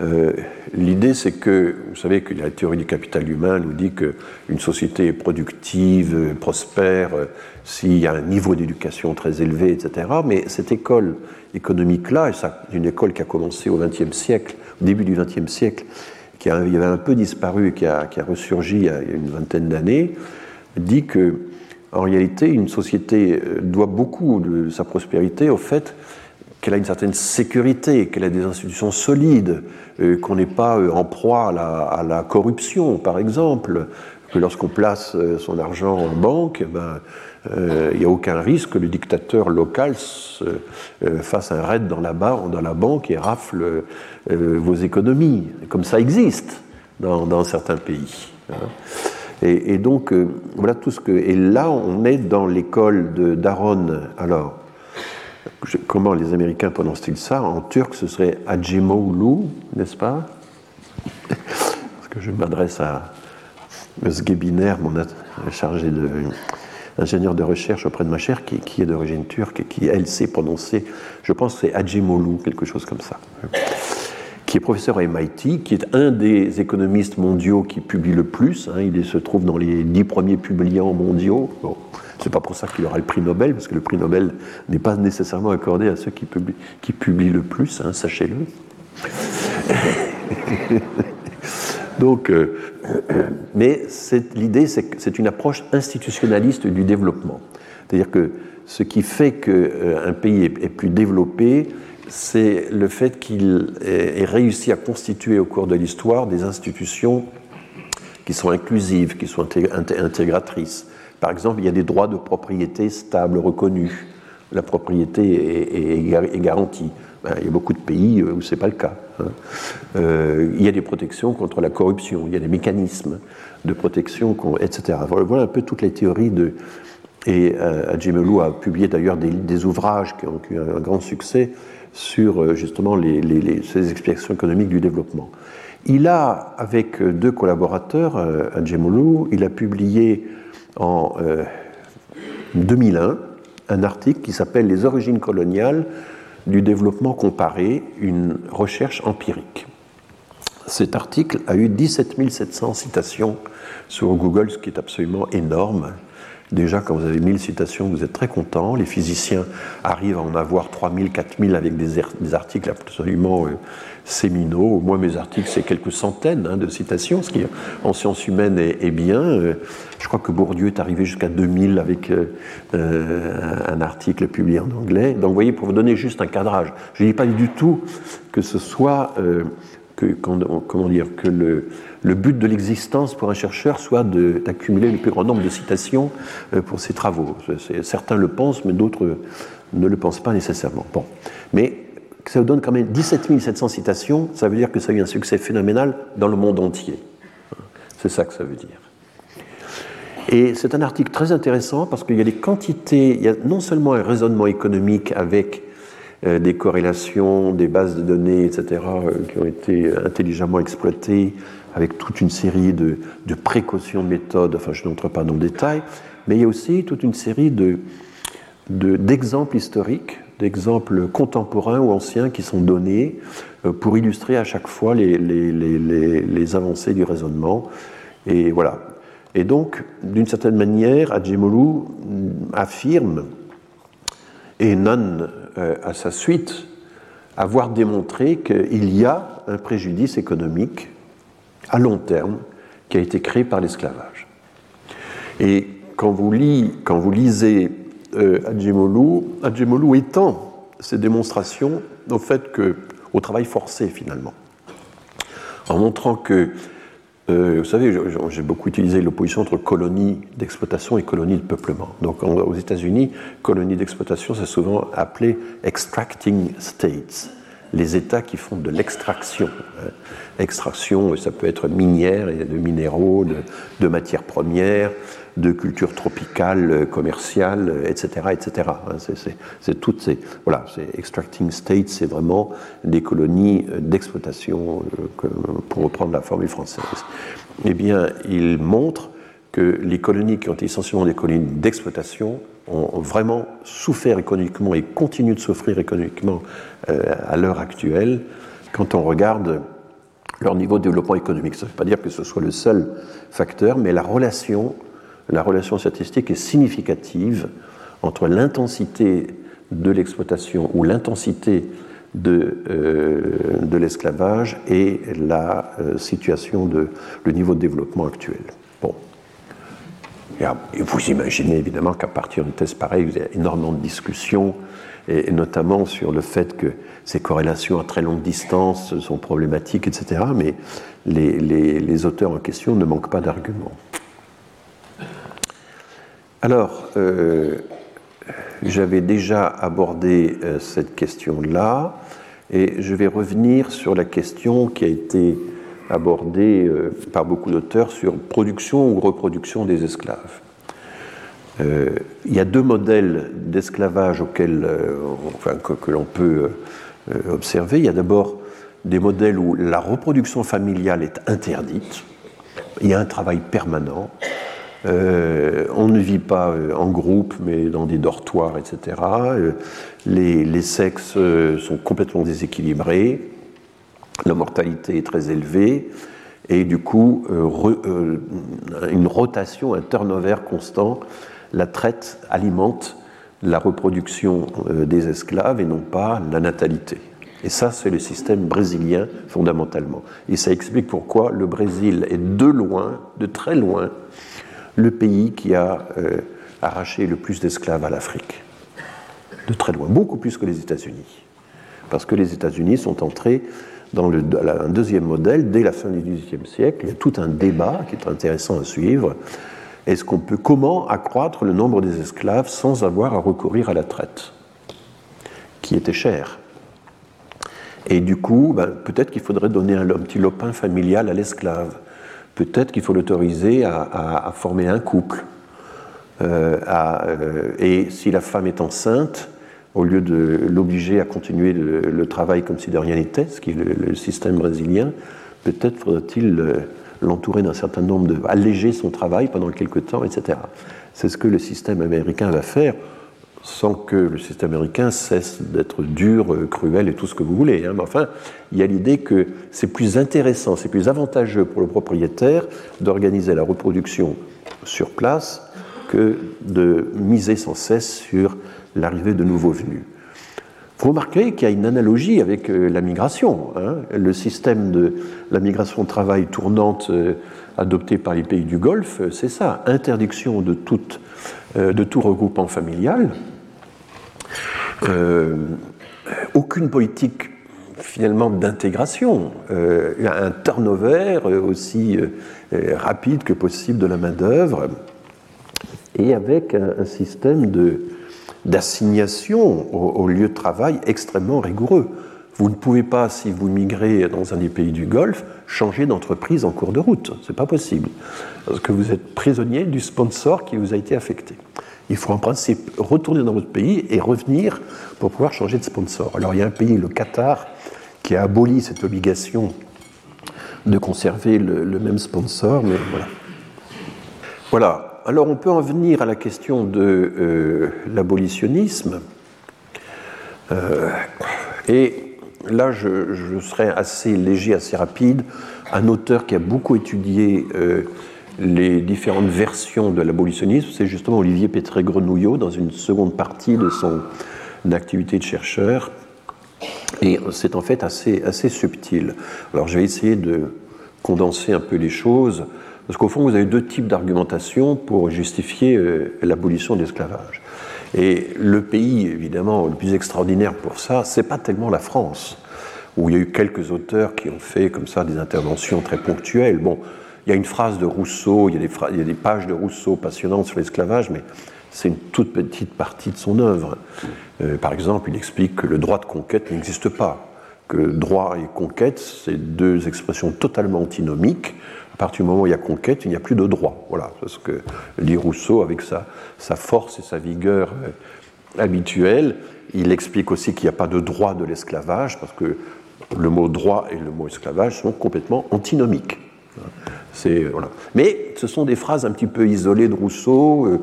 Euh, l'idée, c'est que, vous savez que la théorie du capital humain nous dit qu'une société est productive, prospère, euh, s'il y a un niveau d'éducation très élevé, etc. Mais cette école économique-là, une école qui a commencé au XXe siècle, au début du XXe siècle, qui avait un peu disparu qui a, qui a ressurgi il y a une vingtaine d'années, dit que, en réalité, une société euh, doit beaucoup de sa prospérité au fait qu'elle a une certaine sécurité, qu'elle a des institutions solides, euh, qu'on n'est pas euh, en proie à la, corruption, par exemple, que lorsqu'on place euh, son argent en banque, ben, il n'y a aucun risque que le dictateur local fasse un raid dans la, dans la banque et rafle vos économies, comme ça existe dans, certains pays. Hein. Et, donc, voilà tout ce que. Et là, on est dans l'école d'Aaron. Alors, comment les Américains prononcent-ils ça En turc, ce serait Acemoglu, n'est-ce pas? Parce que je m'adresse à Özgebiner, mon chargé de ingénieur de recherche auprès de ma chère, qui, est d'origine turque et qui, elle, sait prononcer, je pense que c'est Acemoglu, quelque chose comme ça, qui est professeur à MIT, qui est un des économistes mondiaux qui publie le plus. Hein, il se trouve dans les dix premiers publiants mondiaux. Bon. C'est pas pour ça qu'il aura le prix Nobel, parce que le prix Nobel n'est pas nécessairement accordé à ceux qui publient, le plus, hein, sachez-le. Donc, euh, mais l'idée, c'est que c'est une approche institutionnaliste du développement. C'est-à-dire que ce qui fait qu'un euh, pays est, plus développé, c'est le fait qu'il ait réussi à constituer au cours de l'histoire des institutions qui sont inclusives, qui sont intégratrices, par exemple, il y a des droits de propriété stables, reconnus. La propriété est, garantie. Ben, il y a beaucoup de pays où ce n'est pas le cas. Hein. Euh, il y a des protections contre la corruption, il y a des mécanismes de protection, etc. Voilà un peu toutes les théories de. Et euh, Adjemelu a publié d'ailleurs des, ouvrages qui ont eu un grand succès sur euh, justement les, ces explications économiques du développement. Il a, avec deux collaborateurs, Adjemelu, il a publié en 2001 euh, un article qui s'appelle Les origines coloniales du développement comparé, une recherche empirique. Cet article a eu 17 700 citations sur Google, ce qui est absolument énorme. Déjà, quand vous avez 1000 citations, vous êtes très content. Les physiciens arrivent à en avoir 3000, 4000 avec des, des articles absolument euh, séminaux. Moi, mes articles, c'est quelques centaines hein, de citations, ce qui en sciences humaines est, bien. Euh, je crois que Bourdieu est arrivé jusqu'à 2000 avec euh, un article publié en anglais. Donc, vous voyez, pour vous donner juste un cadrage, je ne dis pas du tout que ce soit, que, comment dire, que le le but de l'existence pour un chercheur soit d'accumuler le plus grand nombre de citations euh, pour ses travaux. Certains le pensent, mais d'autres ne le pensent pas nécessairement. Bon. Mais ça vous donne quand même 17 700 citations, ça veut dire que ça a eu un succès phénoménal dans le monde entier. C'est ça que ça veut dire. Et c'est un article très intéressant parce qu'il y a des quantités, il y a non seulement un raisonnement économique avec euh, des corrélations, des bases de données, etc., euh, qui ont été intelligemment exploitées, avec toute une série de, précautions de méthodes, enfin je n'entre pas dans le détail, mais il y a aussi toute une série de, d'exemples historiques, d'exemples contemporains ou anciens qui sont donnés euh, pour illustrer à chaque fois les, avancées du raisonnement. Et voilà. Et donc, d'une certaine manière, Adjemolu affirme, et non euh, à sa suite, avoir démontré qu'il y a un préjudice économique à long terme qui a été créé par l'esclavage. Et quand vous lisez euh, Adjemolu, Adjemolu étend ses démonstrations au fait que au travail forcé finalement. En montrant que, euh, vous savez, j'ai beaucoup utilisé l'opposition entre colonies d'exploitation et colonies de peuplement. Donc aux États-Unis, colonies d'exploitation, c'est souvent appelé extracting states les États qui font de l'extraction. Hein. Extraction, ça peut être minière, de minéraux, de, matières premières, de cultures tropicales, commerciales, etc. etc. Hein. C'est toutes ces. Voilà, c'est extracting states, c'est vraiment des colonies d'exploitation, euh, pour reprendre la formule française. Eh bien, il montre que les colonies qui ont été essentiellement des colonies d'exploitation ont vraiment souffert économiquement et continuent de souffrir économiquement euh, à l'heure actuelle quand on regarde leur niveau de développement économique. Ça ne veut pas dire que ce soit le seul facteur, mais la relation, la relation statistique est significative entre l'intensité de l'exploitation ou l'intensité de, euh, de l'esclavage et la euh, situation de le niveau de développement actuel. Bon. Et vous imaginez évidemment qu'à partir de tests pareils, il y a énormément de discussions, et, notamment sur le fait que ces corrélations à très longue distance sont problématiques, etc. Mais les, auteurs en question ne manquent pas d'arguments. Alors, euh, j'avais déjà abordé euh, cette question-là, et je vais revenir sur la question qui a été abordé euh, par beaucoup d'auteurs sur production ou reproduction des esclaves. Il y a deux modèles d'esclavage auxquels, enfin, que, l'on peut observer. Il y a d'abord des modèles où la reproduction familiale est interdite. Il y a un travail permanent. On ne vit pas en groupe, mais dans des dortoirs, etc. les, les, sexes sont complètement déséquilibrés la mortalité est très élevée et du coup euh, euh, une rotation, un turnover constant. La traite alimente la reproduction euh, des esclaves et non pas la natalité. Et ça, c'est le système brésilien fondamentalement. Et ça explique pourquoi le Brésil est de loin, de très loin, le pays qui a arraché le plus d'esclaves à l'Afrique. De très loin, beaucoup plus que les États-Unis. Parce que les États-Unis sont entrés dans un deuxième modèle, dès la fin du XVIIIe siècle, il y a tout un débat qui est intéressant à suivre. Est-ce qu'on peut comment accroître le nombre des esclaves sans avoir à recourir à la traite, qui était chère? Et du coup, ben, peut-être qu'il faudrait donner un, petit lopin familial à l'esclave. Peut-être qu'il faut l'autoriser à, former un couple. Euh, euh, et si la femme est enceinte, au lieu de l'obliger à continuer le, travail comme si de rien n'était, ce qui est le, système brésilien, peut-être faudrait-il euh, l'entourer d'un certain nombre de. alléger son travail pendant quelques temps, etc. C'est ce que le système américain va faire, sans que le système américain cesse d'être dur, euh, cruel et tout ce que vous voulez. Hein. Mais enfin, il y a l'idée que c'est plus intéressant, c'est plus avantageux pour le propriétaire d'organiser la reproduction sur place que de miser sans cesse sur l'arrivée de nouveaux venus. Vous remarquez qu'il y a une analogie avec euh, la migration. Hein. Le système de la migration travail tournante euh, adopté par les pays du Golfe, c'est ça, interdiction de, de tout regroupement familial, aucune politique finalement d'intégration, un turnover aussi rapide que possible de la main-d'œuvre, et avec un système d'assignation au, lieu de travail extrêmement rigoureux. Vous ne pouvez pas, si vous migrez dans un des pays du Golfe, changer d'entreprise en cours de route. Ce n'est pas possible. Parce que vous êtes prisonnier du sponsor qui vous a été affecté. Il faut en principe retourner dans votre pays et revenir pour pouvoir changer de sponsor. Alors il y a un pays, le Qatar, qui a aboli cette obligation de conserver le, même sponsor, mais voilà. Voilà, alors on peut en venir à la question de euh, l'abolitionnisme. Euh, et là, je, serai assez léger, assez rapide. Un auteur qui a beaucoup étudié euh, les différentes versions de l'abolitionnisme, c'est justement Olivier Pétré-Grenouillot, dans une seconde partie de son activité de chercheur. Et c'est en fait assez, assez subtil. Alors je vais essayer de condenser un peu les choses. Parce qu'au fond, vous avez deux types d'argumentation pour justifier euh, l'abolition de l'esclavage. Et le pays, évidemment, le plus extraordinaire pour ça, c'est pas tellement la France. où il y a eu quelques auteurs qui ont fait comme ça des interventions très ponctuelles. Bon, il y a une phrase de Rousseau, il y a des, pages de Rousseau passionnantes sur l'esclavage, mais c'est une toute petite partie de son œuvre. Euh, par exemple, il explique que le droit de conquête n'existe pas, que droit et conquête, c'est deux expressions totalement antinomiques. À partir du moment où il y a conquête, il n'y a plus de droit. Voilà, c'est ce que dit Rousseau avec sa, force et sa vigueur euh, habituelle. Il explique aussi qu'il n'y a pas de droit de l'esclavage, parce que le mot droit et le mot esclavage sont complètement antinomiques. C'est, voilà. Mais ce sont des phrases un petit peu isolées de Rousseau. Euh,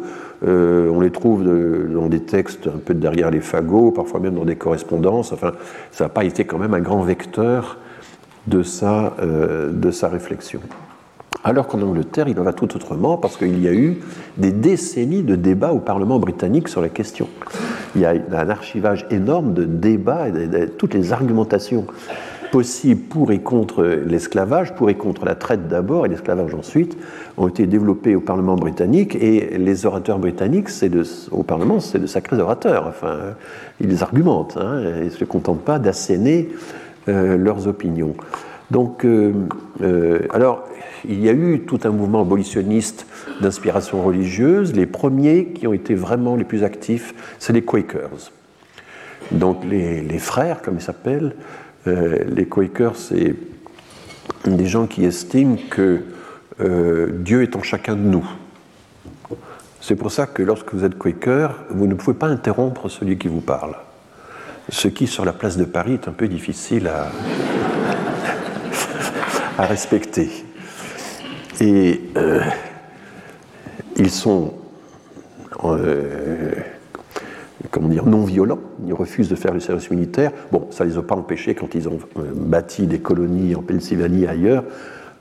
euh, on les trouve dans des textes un peu derrière les fagots, parfois même dans des correspondances. Enfin, ça n'a pas été quand même un grand vecteur de sa, euh, de sa réflexion. Alors qu'en Angleterre, il en va tout autrement parce qu'il y a eu des décennies de débats au Parlement britannique sur la question. Il y a un archivage énorme de débats et de toutes les argumentations possibles pour et contre l'esclavage, pour et contre la traite d'abord et l'esclavage ensuite, ont été développés au Parlement britannique et les orateurs britanniques, au Parlement, c'est de sacrés orateurs. Enfin, ils argumentent, hein, ils ne se contentent pas d'asséner euh, leurs opinions. Donc, euh, euh, alors, il y a eu tout un mouvement abolitionniste d'inspiration religieuse. Les premiers qui ont été vraiment les plus actifs, c'est les Quakers. Donc, les, frères, comme ils s'appellent, euh, les Quakers, c'est des gens qui estiment que Dieu est en chacun de nous. C'est pour ça que lorsque vous êtes Quaker, vous ne pouvez pas interrompre celui qui vous parle. Ce qui, sur la place de Paris, est un peu difficile à, à respecter. Et euh, ils sont comment dire, non violents. Ils refusent de faire le service militaire. Bon, ça ne les a pas empêchés, quand ils ont euh, bâti des colonies en Pennsylvanie et ailleurs,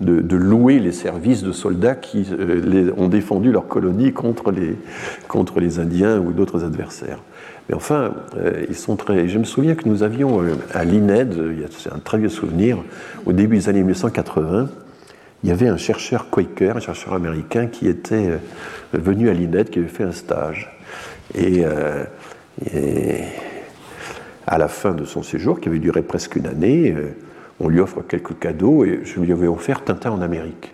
de, louer les services de soldats qui euh, ont défendu leur colonie contre les, contre les Indiens ou d'autres adversaires. Mais enfin, euh, ils sont très. Je me souviens que nous avions à l'INED, c'est un très vieux souvenir, au début des années 1980, il y avait un chercheur Quaker, un chercheur américain, qui était venu à l'INED, qui avait fait un stage. Et à la fin de son séjour, qui avait duré presque une année, euh, on lui offre quelques cadeaux et je lui avais offert Tintin en Amérique.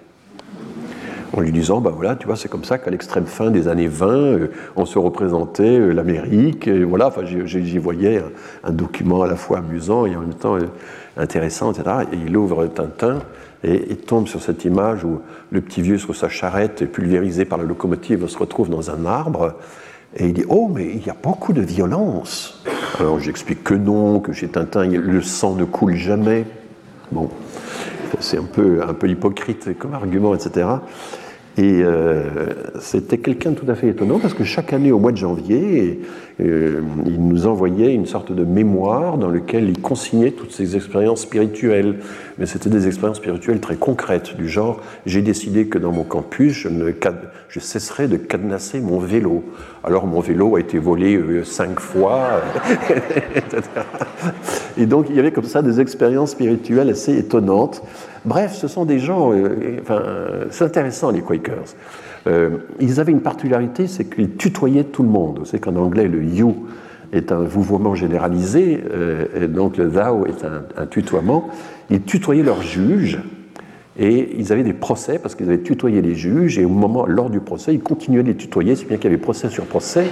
En lui disant, ben voilà, tu vois, c'est comme ça qu'à l'extrême fin des années 20, euh, on se représentait euh, l'Amérique. Voilà, enfin, j'y voyais un, document à la fois amusant et en même temps intéressant, etc. Et il ouvre Tintin et tombe sur cette image où le petit vieux sur sa charrette, pulvérisé par la locomotive, se retrouve dans un arbre. Et il dit Oh, mais il y a beaucoup de violence. Alors j'explique que non, que chez Tintin, le sang ne coule jamais. Bon, c'est un peu, un peu hypocrite comme argument, etc. Et euh, c'était quelqu'un tout à fait étonnant parce que chaque année au mois de janvier, euh, il nous envoyait une sorte de mémoire dans lequel il consignait toutes ses expériences spirituelles. Mais c'était des expériences spirituelles très concrètes, du genre j'ai décidé que dans mon campus, je, ne, cesserai de cadenasser mon vélo. Alors mon vélo a été volé euh, cinq fois, etc. Et donc il y avait comme ça des expériences spirituelles assez étonnantes. Bref, ce sont des gens, euh, enfin, c'est intéressant les Quakers. Euh, ils avaient une particularité, c'est qu'ils tutoyaient tout le monde. C'est qu'en anglais, le you est un vouvoiement généralisé, euh, et donc le thou est un, tutoiement. Ils tutoyaient leurs juges, et ils avaient des procès parce qu'ils avaient tutoyé les juges, et au moment, lors du procès, ils continuaient de les tutoyer, si bien qu'il y avait procès sur procès.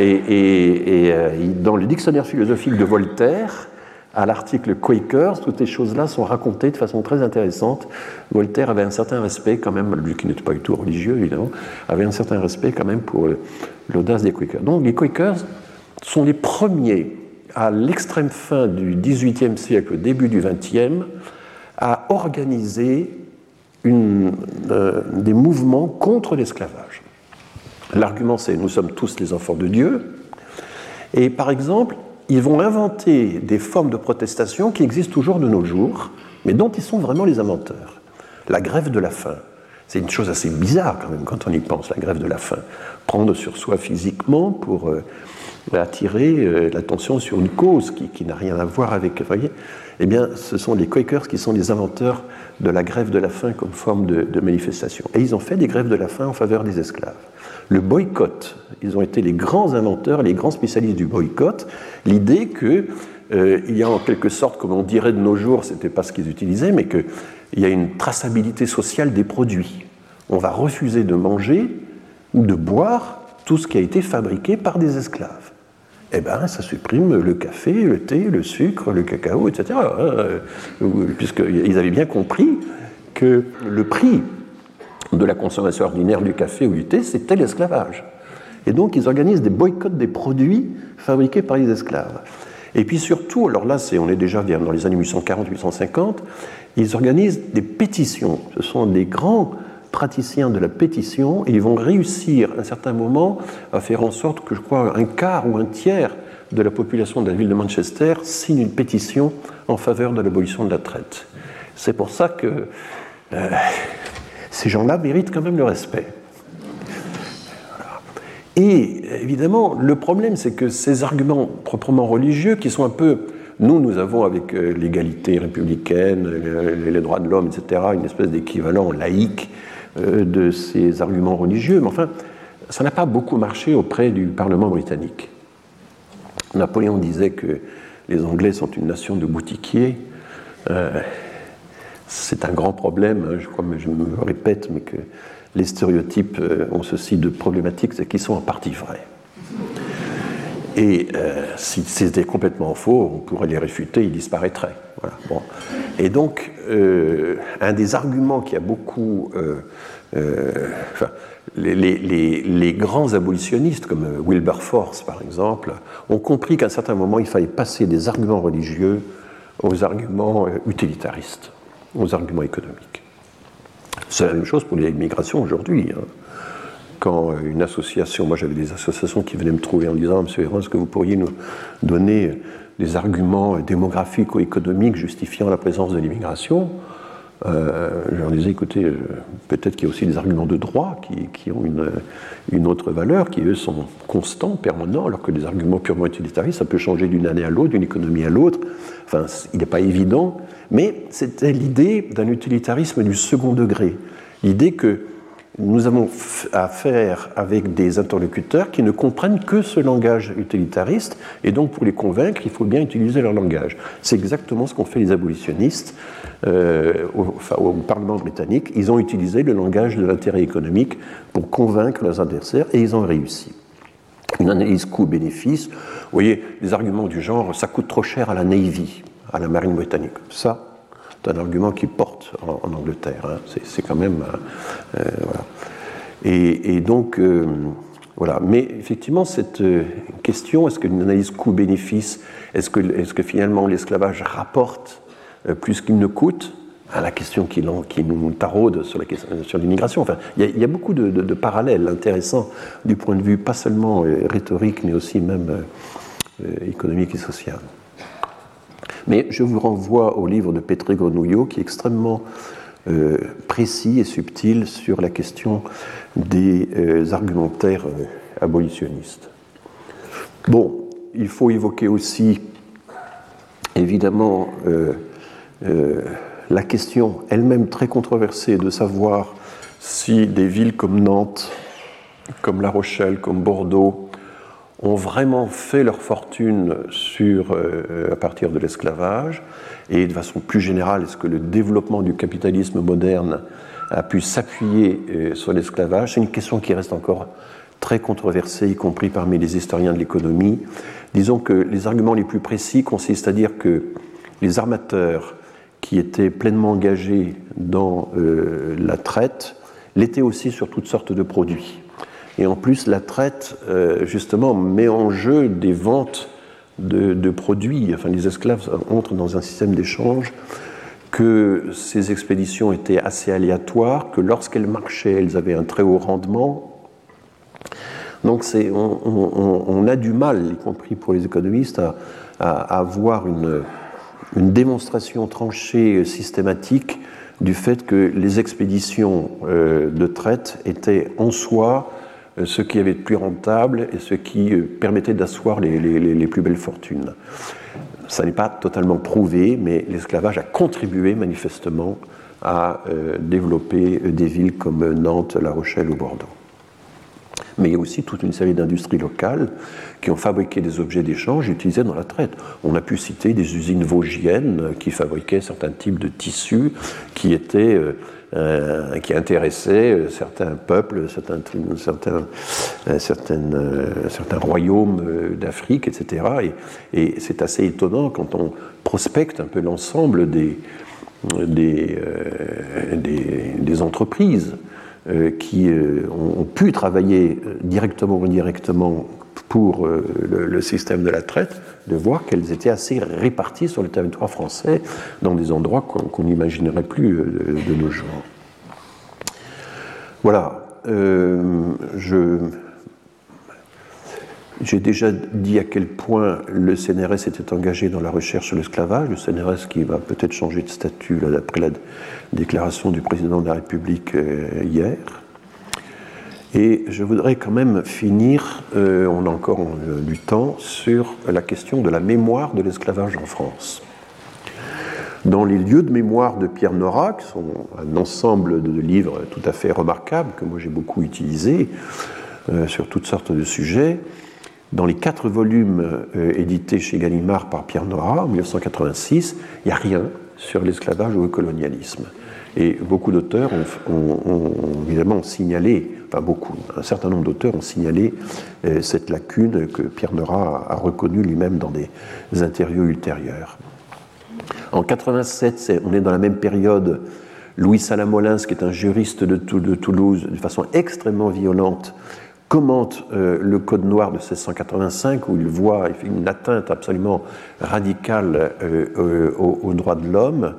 Et dans le dictionnaire philosophique de Voltaire, à l'article Quakers, toutes ces choses-là sont racontées de façon très intéressante. Voltaire avait un certain respect quand même, lui qui n'était pas du tout religieux évidemment, avait un certain respect quand même pour l'audace des Quakers. Donc les Quakers sont les premiers à l'extrême fin du XVIIIe siècle, au début du XXe, à organiser euh, des mouvements contre l'esclavage. L'argument c'est nous sommes tous les enfants de Dieu. Et par exemple, ils vont inventer des formes de protestation qui existent toujours de nos jours, mais dont ils sont vraiment les inventeurs. La grève de la faim. C'est une chose assez bizarre quand même quand on y pense, la grève de la faim. Prendre sur soi physiquement pour euh, attirer euh, l'attention sur une cause qui, n'a rien à voir avec... Voyez eh bien, ce sont les Quakers qui sont les inventeurs de la grève de la faim comme forme de manifestation. Et ils ont fait des grèves de la faim en faveur des esclaves le boycott. Ils ont été les grands inventeurs, les grands spécialistes du boycott. L'idée que il y a en quelque sorte, comme on dirait de nos jours, ce n'était pas ce qu'ils utilisaient, mais qu'il y a une traçabilité sociale des produits. On va refuser de manger ou de boire tout ce qui a été fabriqué par des esclaves. Eh bien, ça supprime le café, le thé, le sucre, le cacao, etc. Hein, puisqu'ils avaient bien compris que le prix de la consommation ordinaire du café ou du thé, c'était l'esclavage. Et donc, ils organisent des boycotts des produits fabriqués par les esclaves. Et puis surtout, alors là, on est déjà dans les années 840-850, ils organisent des pétitions. Ce sont des grands praticiens de la pétition ils vont réussir à un certain moment à faire en sorte que, je crois, un quart ou un tiers de la population de la ville de Manchester signe une pétition en faveur de l'abolition de la traite. C'est pour ça que euh, ces gens-là méritent quand même le respect. Et évidemment, le problème, c'est que ces arguments proprement religieux, qui sont un peu, nous, nous avons avec euh, l'égalité républicaine, les droits de l'homme, etc., une espèce d'équivalent laïque euh, de ces arguments religieux, mais enfin, ça n'a pas beaucoup marché auprès du Parlement britannique. Napoléon disait que les Anglais sont une nation de boutiquiers. C'est un grand problème, hein, je crois, mais je me répète, mais que les stéréotypes euh, ont ceci de problématique, c'est qu'ils sont en partie vrais. Et euh, si c'était complètement faux, on pourrait les réfuter, ils disparaîtraient. Et donc, euh, un des arguments qui a beaucoup. les, les, grands abolitionnistes, comme Wilberforce par exemple, ont compris qu'à un certain moment, il fallait passer des arguments religieux aux arguments utilitaristes aux arguments économiques. C'est la même chose pour les migrations aujourd'hui. Hein. Quand une association, moi j'avais des associations qui venaient me trouver en disant Monsieur Héron, est-ce que vous pourriez nous donner des arguments démographiques ou économiques justifiant la présence de l'immigration? Euh, je leur disais, écoutez, euh, peut-être qu'il y a aussi des arguments de droit qui, ont une, une, autre valeur, qui eux sont constants, permanents, alors que des arguments purement utilitaristes, ça peut changer d'une année à l'autre, d'une économie à l'autre. Enfin, il n'est pas évident, mais c'était l'idée d'un utilitarisme du second degré. L'idée que nous avons affaire avec des interlocuteurs qui ne comprennent que ce langage utilitariste, et donc pour les convaincre, il faut bien utiliser leur langage. C'est exactement ce qu'ont fait les abolitionnistes euh, au, Parlement britannique. Ils ont utilisé le langage de l'intérêt économique pour convaincre leurs adversaires, et ils ont réussi. Une analyse coût-bénéfice, vous voyez, des arguments du genre ça coûte trop cher à la Navy, à la marine britannique. Ça, c'est un argument qui porte en, Angleterre. Hein. C'est quand même. Euh, euh, voilà. Et, donc, euh, voilà. Mais effectivement, cette question, est-ce qu'une analyse coût-bénéfice, est-ce que, finalement l'esclavage rapporte plus qu'il ne coûte? À la question qui, qui, nous taraude sur la question sur l'immigration. Enfin, il y, a beaucoup de, de, parallèles intéressants du point de vue pas seulement rhétorique, mais aussi même économique et social. Mais je vous renvoie au livre de Petré Grenouillot qui est extrêmement euh, précis et subtil sur la question des euh, argumentaires euh, abolitionnistes. Bon, il faut évoquer aussi, évidemment, la question elle-même très controversée de savoir si des villes comme Nantes, comme La Rochelle, comme Bordeaux, ont vraiment fait leur fortune sur, euh, à partir de l'esclavage et de façon plus générale, est-ce que le développement du capitalisme moderne a pu s'appuyer euh, sur l'esclavage? C'est une question qui reste encore très controversée, y compris parmi les historiens de l'économie. Disons que les arguments les plus précis consistent à dire que les armateurs qui étaient pleinement engagés dans euh, la traite l'étaient aussi sur toutes sortes de produits. Et en plus, la traite, euh, justement, met en jeu des ventes de, produits. Enfin, les esclaves entrent dans un système d'échange, que ces expéditions étaient assez aléatoires, que lorsqu'elles marchaient, elles avaient un très haut rendement. Donc on, a du mal, y compris pour les économistes, à, avoir une, démonstration tranchée systématique du fait que les expéditions euh, de traite étaient en soi euh, ce qui avait de plus rentable et ce qui euh, permettait d'asseoir les, plus belles fortunes. Ça n'est pas totalement prouvé, mais l'esclavage a contribué manifestement à euh, développer des villes comme Nantes, La Rochelle ou Bordeaux. Mais il y a aussi toute une série d'industries locales qui ont fabriqué des objets d'échange utilisés dans la traite. On a pu citer des usines vosgiennes qui fabriquaient certains types de tissus qui étaient euh, euh, qui intéressaient certains peuples, certains, certains, euh, certaines, certains royaumes d'Afrique, etc. Et, c'est assez étonnant quand on prospecte un peu l'ensemble des, des, des, entreprises euh, qui euh, ont pu travailler euh, directement ou indirectement pour le, système de la traite, de voir qu'elles étaient assez réparties sur le territoire français dans des endroits qu'on n'imaginerait plus de, nos jours. Voilà, je j'ai déjà dit à quel point le CNRS était engagé dans la recherche sur l'esclavage, le CNRS qui va peut-être changer de statut d'après la déclaration du président de la République euh, hier. Et je voudrais quand même finir, euh, on a encore euh, du temps, sur la question de la mémoire de l'esclavage en France. Dans les lieux de mémoire de Pierre Nora, qui sont un ensemble de livres tout à fait remarquables, que moi j'ai beaucoup utilisés, sur toutes sortes de sujets, dans les quatre volumes euh, édités chez Gallimard par Pierre Nora en 1986, il n'y a rien sur l'esclavage ou le colonialisme. Et beaucoup d'auteurs ont, évidemment signalé, enfin beaucoup, un certain nombre d'auteurs ont signalé euh, cette lacune que Pierre Nora a, reconnue lui-même dans des interviews ultérieures. En 87, on est dans la même période. Louis Salamolins, qui est un juriste de, Toulouse, de façon extrêmement violente, commente euh, le Code noir de 1685 où il voit une atteinte absolument radicale euh, aux, droits de l'homme.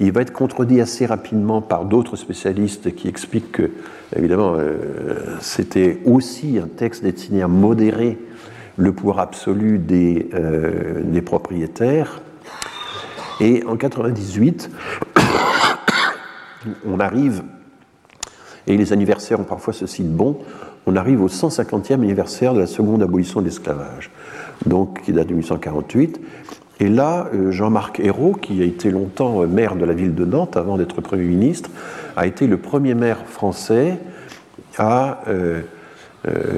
Il va être contredit assez rapidement par d'autres spécialistes qui expliquent que, évidemment, c'était aussi un texte destiné à modérer le pouvoir absolu des, des propriétaires. Et en 98, on arrive, et les anniversaires ont parfois ceci de bon, on arrive au 150e anniversaire de la seconde abolition de l'esclavage, donc qui date de 1848. Et là, euh, Jean-Marc Ayrault, qui a été longtemps euh, maire de la ville de Nantes avant d'être Premier ministre, a été le premier maire français à euh,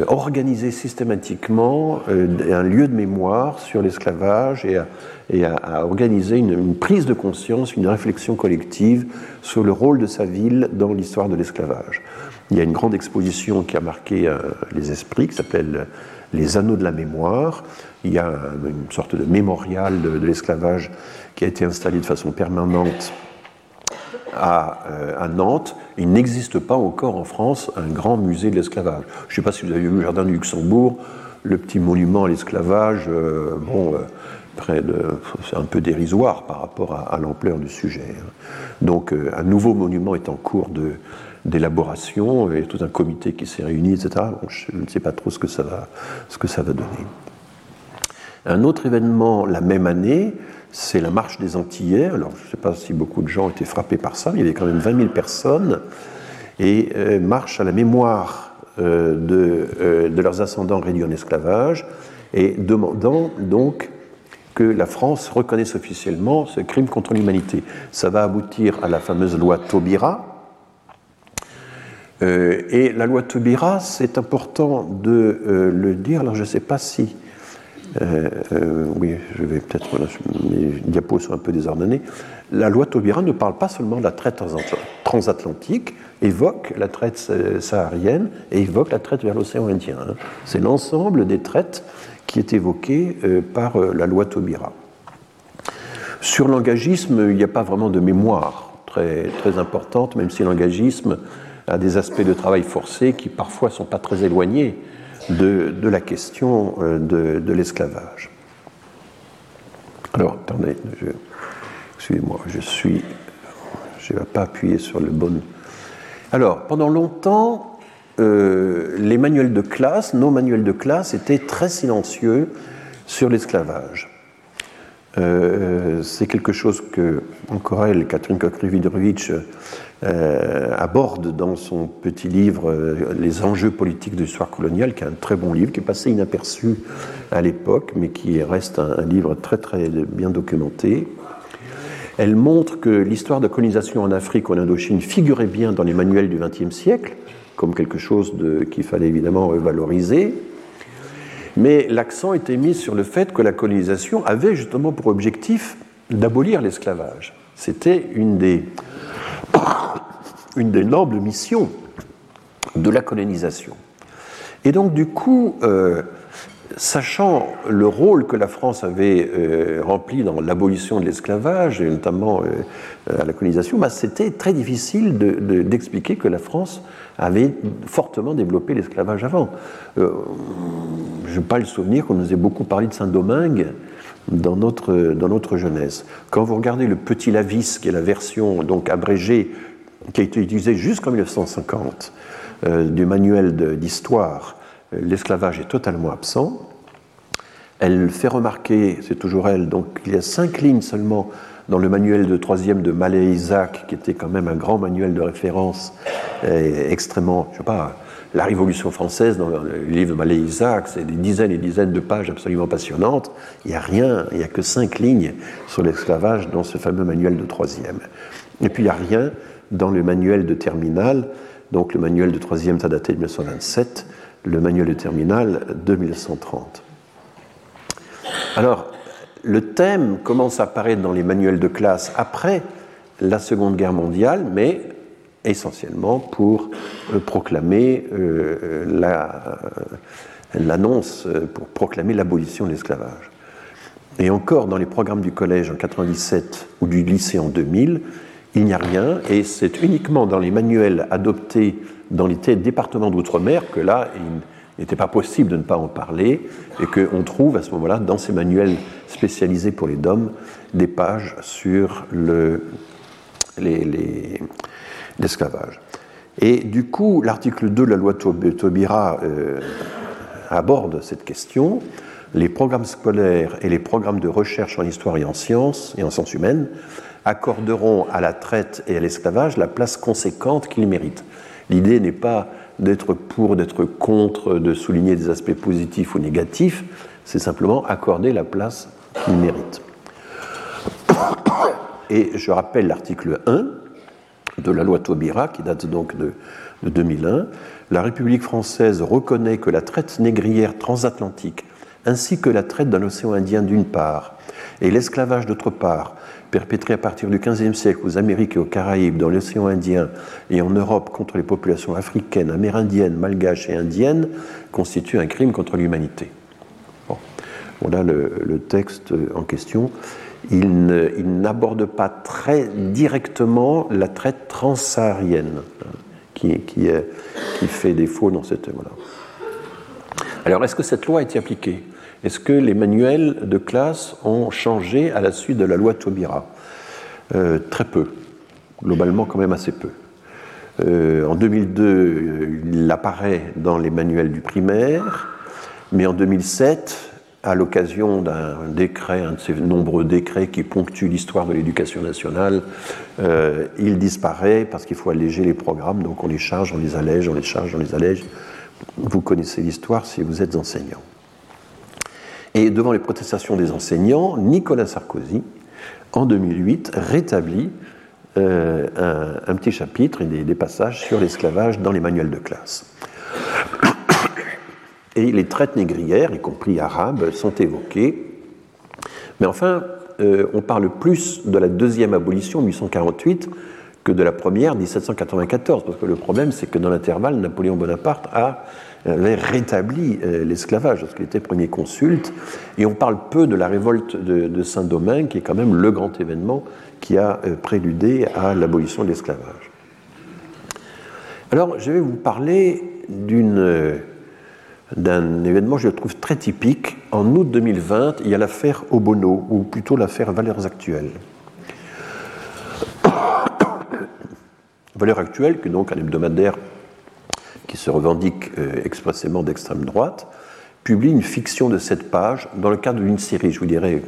organiser systématiquement un lieu de mémoire sur l'esclavage et, à, organiser une, prise de conscience, une réflexion collective sur le rôle de sa ville dans l'histoire de l'esclavage. Il y a une grande exposition qui a marqué les esprits, qui s'appelle Les Anneaux de la mémoire. Il y a une sorte de mémorial de, l'esclavage qui a été installé de façon permanente à, euh, à, Nantes. Il n'existe pas encore en France un grand musée de l'esclavage. Je ne sais pas si vous avez vu le Jardin du Luxembourg, le petit monument à l'esclavage. Euh, bon, de, c'est un peu dérisoire par rapport à, à l'ampleur du sujet. Donc, un nouveau monument est en cours de, d'élaboration, et tout un comité qui s'est réuni, etc. je ne sais pas trop ce que ça va, ce que ça va donner. Un autre événement la même année, c'est la marche des Antillais. Alors, je ne sais pas si beaucoup de gens été frappés par ça, mais il y avait quand même 20 000 personnes, et euh, marche à la mémoire euh, de, euh, de, leurs ascendants réduits en esclavage, et demandant donc que la France reconnaisse officiellement ce crime contre l'humanité. Ça va aboutir à la fameuse loi Taubira, euh, et la loi Taubira, c'est important de euh, le dire. Alors je ne sais pas si. Euh, oui, je vais peut-être. mes diapos sont un peu désordonnés. La loi Taubira ne parle pas seulement de la traite transatlantique, évoque la traite saharienne et évoque la traite vers l'océan Indien. Hein. C'est l'ensemble des traites qui est évoqué par la loi Taubira. Sur l'engagisme, il n'y a pas vraiment de mémoire très, très importante, même si l'engagisme à des aspects de travail forcé qui parfois ne sont pas très éloignés de, la question euh, de, l'esclavage. Alors, attendez, excusez-moi, je suis. Je ne vais pas appuyer sur le bon. Alors, pendant longtemps, euh, les manuels de classe, nos manuels de classe, étaient très silencieux sur l'esclavage. Euh, c'est quelque chose que, encore elle, Catherine Kokrividrovitch, euh, aborde dans son petit livre euh, Les enjeux politiques de l'histoire coloniale, qui est un très bon livre, qui est passé inaperçu à l'époque, mais qui reste un, livre très très bien documenté. Elle montre que l'histoire de colonisation en Afrique ou en Indochine figurait bien dans les manuels du XXe siècle, comme quelque chose qu'il fallait évidemment valoriser. Mais l'accent était mis sur le fait que la colonisation avait justement pour objectif d'abolir l'esclavage. C'était une des, une des nobles missions de la colonisation. Et donc, du coup, euh, sachant le rôle que la France avait euh, rempli dans l'abolition de l'esclavage, et notamment euh, à la colonisation, bah, c'était très difficile d'expliquer que la France avait fortement développé l'esclavage avant. je n'ai pas le souvenir qu'on nous ait beaucoup parlé de Saint-Domingue dans notre, jeunesse. Quand vous regardez le Petit Lavis, qui est la version donc abrégée qui a été utilisée jusqu'en 1950, euh, du manuel d'histoire, euh, l'esclavage est totalement absent. Elle fait remarquer, c'est toujours elle, donc il y a cinq lignes seulement dans le manuel de troisième de Malé Isaac, qui était quand même un grand manuel de référence, extrêmement, je sais pas, la Révolution française, dans le livre de Malé Isaac, c'est des dizaines et dizaines de pages absolument passionnantes. Il n'y a rien, il n'y a que cinq lignes sur l'esclavage dans ce fameux manuel de troisième. Et puis il n'y a rien dans le manuel de terminal donc le manuel de troisième, ça daté de 1927, le manuel de terminal de 1930. Alors, le thème commence à apparaître dans les manuels de classe après la Seconde Guerre mondiale, mais essentiellement pour euh, proclamer euh, l'annonce, euh, pour proclamer l'abolition de l'esclavage. Et encore dans les programmes du collège en 97 ou du lycée en 2000, il n'y a rien, et c'est uniquement dans les manuels adoptés dans les départements d'outre-mer que là, il n'était pas possible de ne pas en parler, et qu'on trouve à ce moment-là, dans ces manuels spécialisés pour les DOM, des pages sur l'esclavage. et du coup, l'article 2 de la loi Taubira euh, aborde cette question. Les programmes scolaires et les programmes de recherche en histoire et en sciences et en sciences humaines accorderont à la traite et à l'esclavage la place conséquente qu'ils méritent. L'idée n'est pas d'être pour, d'être contre, de souligner des aspects positifs ou négatifs, c'est simplement accorder la place qu'ils méritent. Et je rappelle l'article 1 de la loi Taubira, qui date donc de, de 2001. La République française reconnaît que la traite négrière transatlantique, ainsi que la traite d'un océan Indien d'une part, et l'esclavage d'autre part, perpétré à partir du XVe siècle aux Amériques et aux Caraïbes, dans l'océan Indien et en Europe contre les populations africaines, amérindiennes, malgaches et indiennes, constitue un crime contre l'humanité. Bon. Voilà le, texte en question. Il n'aborde pas très directement la traite transsaharienne hein, qui, fait défaut dans cette. Voilà. Alors, est-ce que cette loi a été appliquée? Est-ce que les manuels de classe ont changé à la suite de la loi Taubira? Euh, Très peu, globalement quand même assez peu. Euh, en 2002, il apparaît dans les manuels du primaire, mais en 2007, à l'occasion d'un décret, un de ces nombreux décrets qui ponctuent l'histoire de l'éducation nationale, euh, il disparaît parce qu'il faut alléger les programmes, donc on les charge, on les allège, on les charge, on les allège. Vous connaissez l'histoire si vous êtes enseignant. Et devant les protestations des enseignants, Nicolas Sarkozy, en 2008, rétablit euh, un, petit chapitre et des, passages sur l'esclavage dans les manuels de classe. Et les traites négrières, y compris arabes, sont évoquées. Mais enfin, euh, on parle plus de la deuxième abolition, 1848, que de la première, 1794. Parce que le problème, c'est que dans l'intervalle, Napoléon Bonaparte a avait rétabli euh, l'esclavage lorsqu'il était premier consulte. Et on parle peu de la révolte de, Saint-Domingue, qui est quand même le grand événement qui a euh, préludé à l'abolition de l'esclavage. Alors, je vais vous parler euh, d'un événement je trouve très typique. En août 2020, il y a l'affaire Obono, ou plutôt l'affaire Valeurs Actuelles. Valeurs Actuelles, qui est donc un hebdomadaire qui se revendique euh, expressément d'extrême droite, publie une fiction de sept pages dans le cadre d'une série. Je vous dirai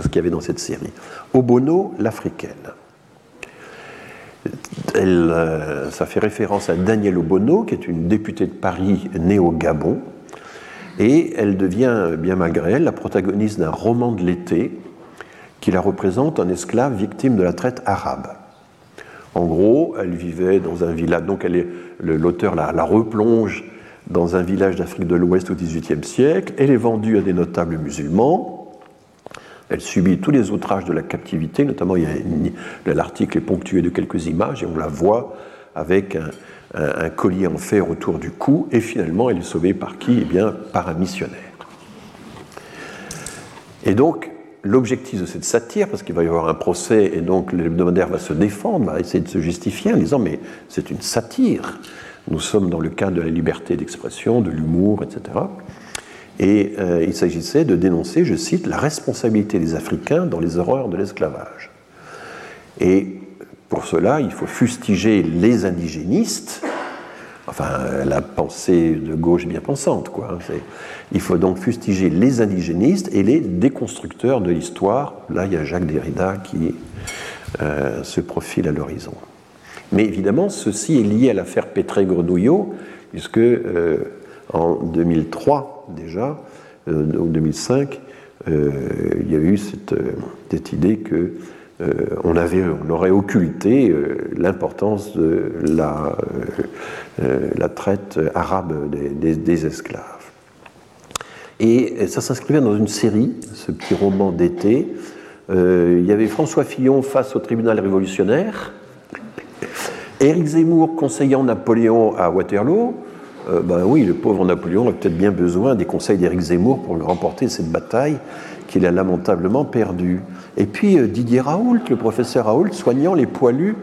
ce qu'il y avait dans cette série. Obono, l'Africaine. Euh, ça fait référence à Danielle Obono, qui est une députée de Paris née au Gabon, et elle devient, bien malgré elle, la protagoniste d'un roman de l'été qui la représente un esclave victime de la traite arabe. En gros, elle vivait dans un village, donc l'auteur la, replonge dans un village d'Afrique de l'Ouest au XVIIIe siècle. Elle est vendue à des notables musulmans. Elle subit tous les outrages de la captivité, notamment l'article est ponctué de quelques images et on la voit avec un, collier en fer autour du cou. Et finalement, elle est sauvée par qui? Eh bien, par un missionnaire. Et donc, l'objectif de cette satire, parce qu'il va y avoir un procès et donc l'hebdomadaire va se défendre, va essayer de se justifier en disant mais c'est une satire. Nous sommes dans le cadre de la liberté d'expression, de l'humour, etc. Et euh, il s'agissait de dénoncer, je cite, la responsabilité des Africains dans les horreurs de l'esclavage. Et pour cela, il faut fustiger les indigénistes, enfin la pensée de gauche bien pensante, quoi. Il faut donc fustiger les indigénistes et les déconstructeurs de l'histoire. Là, il y a Jacques Derrida qui euh, se profile à l'horizon. Mais évidemment, ceci est lié à l'affaire Pétré-Grenouillot, puisque euh, en 2003 déjà, euh, ou 2005, il y a eu cette idée que on, avait, on aurait occulté l'importance de la, la, traite arabe des, esclaves. Et ça s'inscrivait dans une série, ce petit roman d'été. Euh, il y avait François Fillon face au tribunal révolutionnaire, Éric Zemmour conseillant Napoléon à Waterloo. Euh, ben oui, le pauvre Napoléon a peut-être bien besoin des conseils d'Éric Zemmour pour remporter cette bataille qu'il a lamentablement perdue. Et puis euh, Didier Raoult, le professeur Raoult, soignant les poilus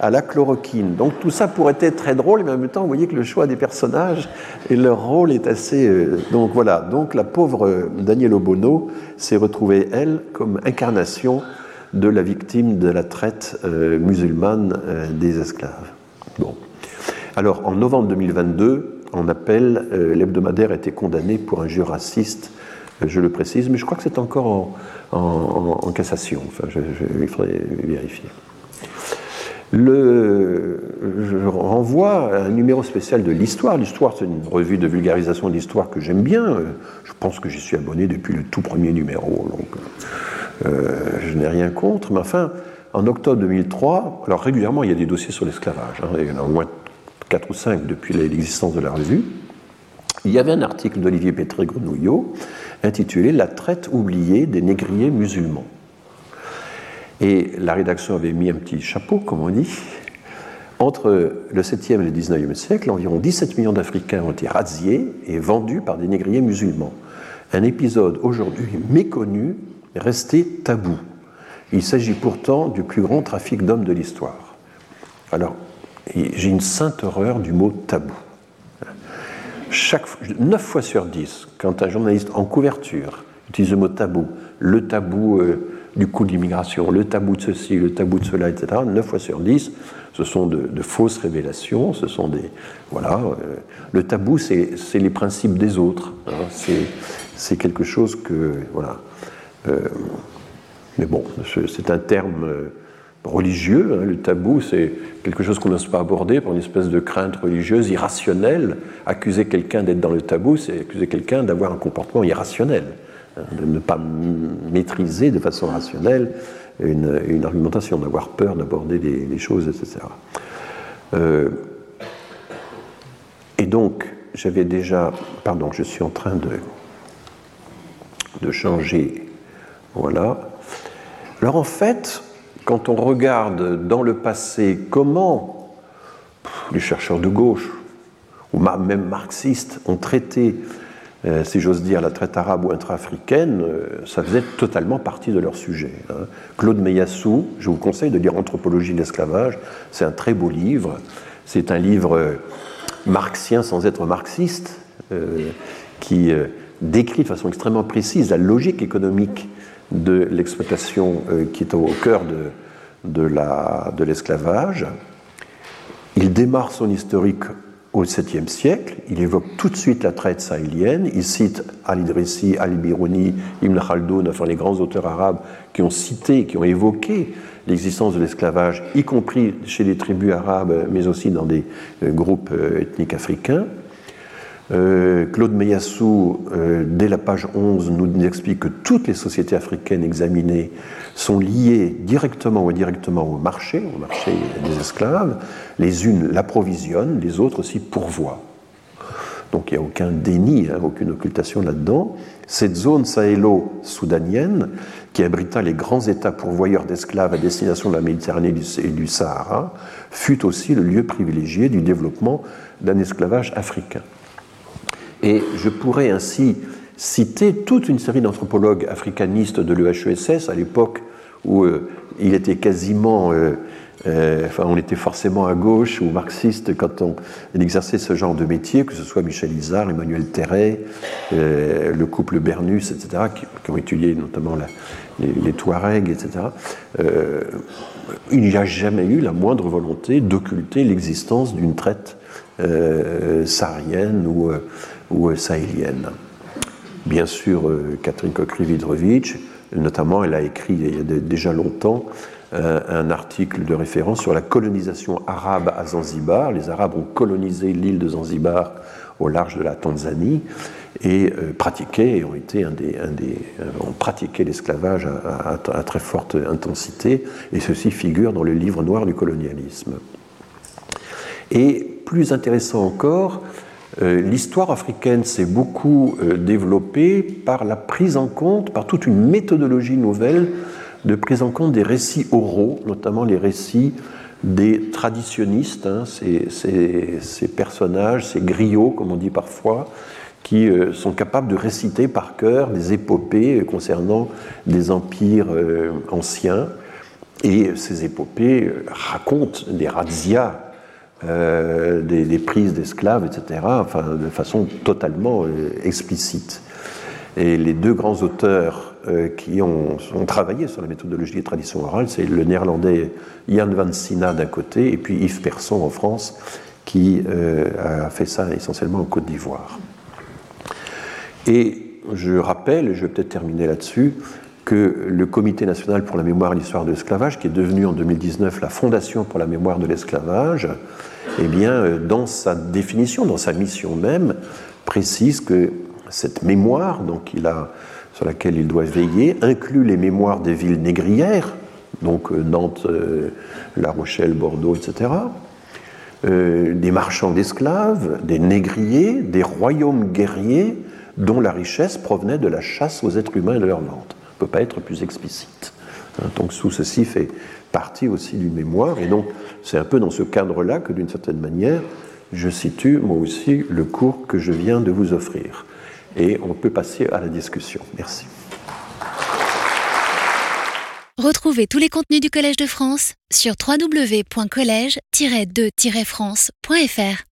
à la chloroquine. Donc tout ça pourrait être très drôle, mais en même temps, vous voyez que le choix des personnages et leur rôle est assez. Euh, donc voilà. Donc la pauvre euh, Danielle Obono s'est retrouvée elle comme incarnation de la victime de la traite musulmane des esclaves. Bon. Alors en novembre 2022, on appelle l'hebdomadaire a été condamné pour un jeu raciste. Je le précise, mais je crois que c'est encore en, cassation. Enfin, il faudrait vérifier. Je renvoie à un numéro spécial de l'Histoire. L'Histoire, c'est une revue de vulgarisation de l'histoire que j'aime bien. Je pense que j'y suis abonné depuis le tout premier numéro, donc euh, je n'ai rien contre. Mais enfin, en octobre 2003, alors régulièrement, il y a des dossiers sur l'esclavage. Hein, il y en a au moins 4 ou 5 depuis l'existence de la revue. Il y avait un article d'Olivier Pétré-Grenouillot intitulé La traite oubliée des négriers musulmans. Et la rédaction avait mis un petit chapeau, comme on dit. Entre le 7e et le 19e siècle, environ 17 millions d'Africains ont été razziés et vendus par des négriers musulmans. Un épisode aujourd'hui méconnu, resté tabou. Il s'agit pourtant du plus grand trafic d'hommes de l'histoire. Alors, j'ai une sainte horreur du mot tabou. Chaque, 9 fois sur 10, quand un journaliste en couverture utilise le mot tabou, le tabou euh, du coût de l'immigration, le tabou de ceci, le tabou de cela, etc., 9 fois sur 10, ce sont de, fausses révélations, ce sont des... Voilà, euh, le tabou, c'est les principes des autres. Hein, c'est quelque chose que... Voilà. Euh, mais bon, c'est un terme religieux. Hein, le tabou, c'est quelque chose qu'on n'ose pas aborder pour une espèce de crainte religieuse irrationnelle. Accuser quelqu'un d'être dans le tabou, c'est accuser quelqu'un d'avoir un comportement irrationnel de ne pas maîtriser de façon rationnelle une, argumentation, d'avoir peur d'aborder les, choses, etc. Euh, et donc, j'avais déjà, pardon, je suis en train de, de changer, voilà. Alors en fait, quand on regarde dans le passé comment les chercheurs de gauche, ou même marxistes, ont traité euh, si j'ose dire, la traite arabe ou intra-africaine, euh, ça faisait totalement partie de leur sujet. Hein. Claude Meyassou, je vous conseille de lire Anthropologie de l'esclavage, c'est un très beau livre. C'est un livre euh, marxien sans être marxiste, qui décrit de façon extrêmement précise la logique économique de l'exploitation qui est au cœur de, de l'esclavage. Il démarre son historique au 7e siècle. Il évoque tout de suite la traite sahélienne. Il cite Al-Idrissi, Al-Biruni, Ibn Khaldoun, enfin les grands auteurs arabes qui ont cité, qui ont évoqué l'existence de l'esclavage, y compris chez les tribus arabes, mais aussi dans des euh, groupes euh, ethniques africains. Euh, Claude Meyassou, euh, dès la page 11, nous explique que toutes les sociétés africaines examinées sont liées directement ou indirectement au marché, au marché des esclaves. Les unes l'approvisionnent, les autres aussi pourvoient. Donc il n'y a aucun déni, hein, aucune occultation là-dedans. Cette zone sahélo-soudanienne, qui abrita les grands États pourvoyeurs d'esclaves à destination de la Méditerranée et du Sahara, fut aussi le lieu privilégié du développement d'un esclavage africain. Et je pourrais ainsi citer toute une série d'anthropologues africanistes de l'EHESS à l'époque où euh, il était quasiment, euh, euh, enfin on était forcément à gauche ou marxiste quand on, exerçait ce genre de métier, que ce soit Michel Isard, Emmanuel Terret, le couple Bernus, etc., qui, ont étudié notamment les, les, Touaregs, etc. il n'y a jamais eu la moindre volonté d'occulter l'existence d'une traite saharienne ou ou euh, sahélienne. Bien sûr, euh, Catherine Kokri-Vidrovitch, notamment, elle a écrit il y a déjà longtemps euh, un article de référence sur la colonisation arabe à Zanzibar. Les Arabes ont colonisé l'île de Zanzibar au large de la Tanzanie et pratiquaient, ont été un des, ont pratiqué l'esclavage à, très forte intensité, et ceci figure dans le livre noir du colonialisme. Et plus intéressant encore, l'histoire africaine s'est beaucoup euh, développée par la prise en compte, par toute une méthodologie nouvelle de prise en compte des récits oraux, notamment les récits des traditionnistes, hein, ces, personnages, ces griots, comme on dit parfois, qui euh, sont capables de réciter par cœur des épopées concernant des empires anciens. Et ces épopées racontent des razzias euh, des, prises d'esclaves, etc., enfin, de façon totalement euh, explicite. Et les deux grands auteurs euh, qui ont, travaillé sur la méthodologie des traditions orales, c'est le néerlandais Jan van Sina d'un côté, et puis Yves Persson en France, qui a fait ça essentiellement en Côte d'Ivoire. Et je rappelle, je vais peut-être terminer là-dessus, que le Comité national pour la mémoire et l'histoire de l'esclavage, qui est devenu en 2019 la Fondation pour la mémoire de l'esclavage, eh bien, euh, dans sa définition, dans sa mission même, précise que cette mémoire donc sur laquelle il doit veiller inclut les mémoires des villes négrières, donc euh, Nantes, euh, La Rochelle, Bordeaux, etc., des marchands d'esclaves, des négriers, des royaumes guerriers dont la richesse provenait de la chasse aux êtres humains et de leur vente. Ne peut pas être plus explicite. Hein, donc sous ceci fait partie aussi du mémoire. Et donc, c'est un peu dans ce cadre-là que, d'une certaine manière, je situe moi aussi le cours que je viens de vous offrir. Et on peut passer à la discussion. Merci. Retrouvez tous les contenus du Collège de France sur www.colège-2-france.fr.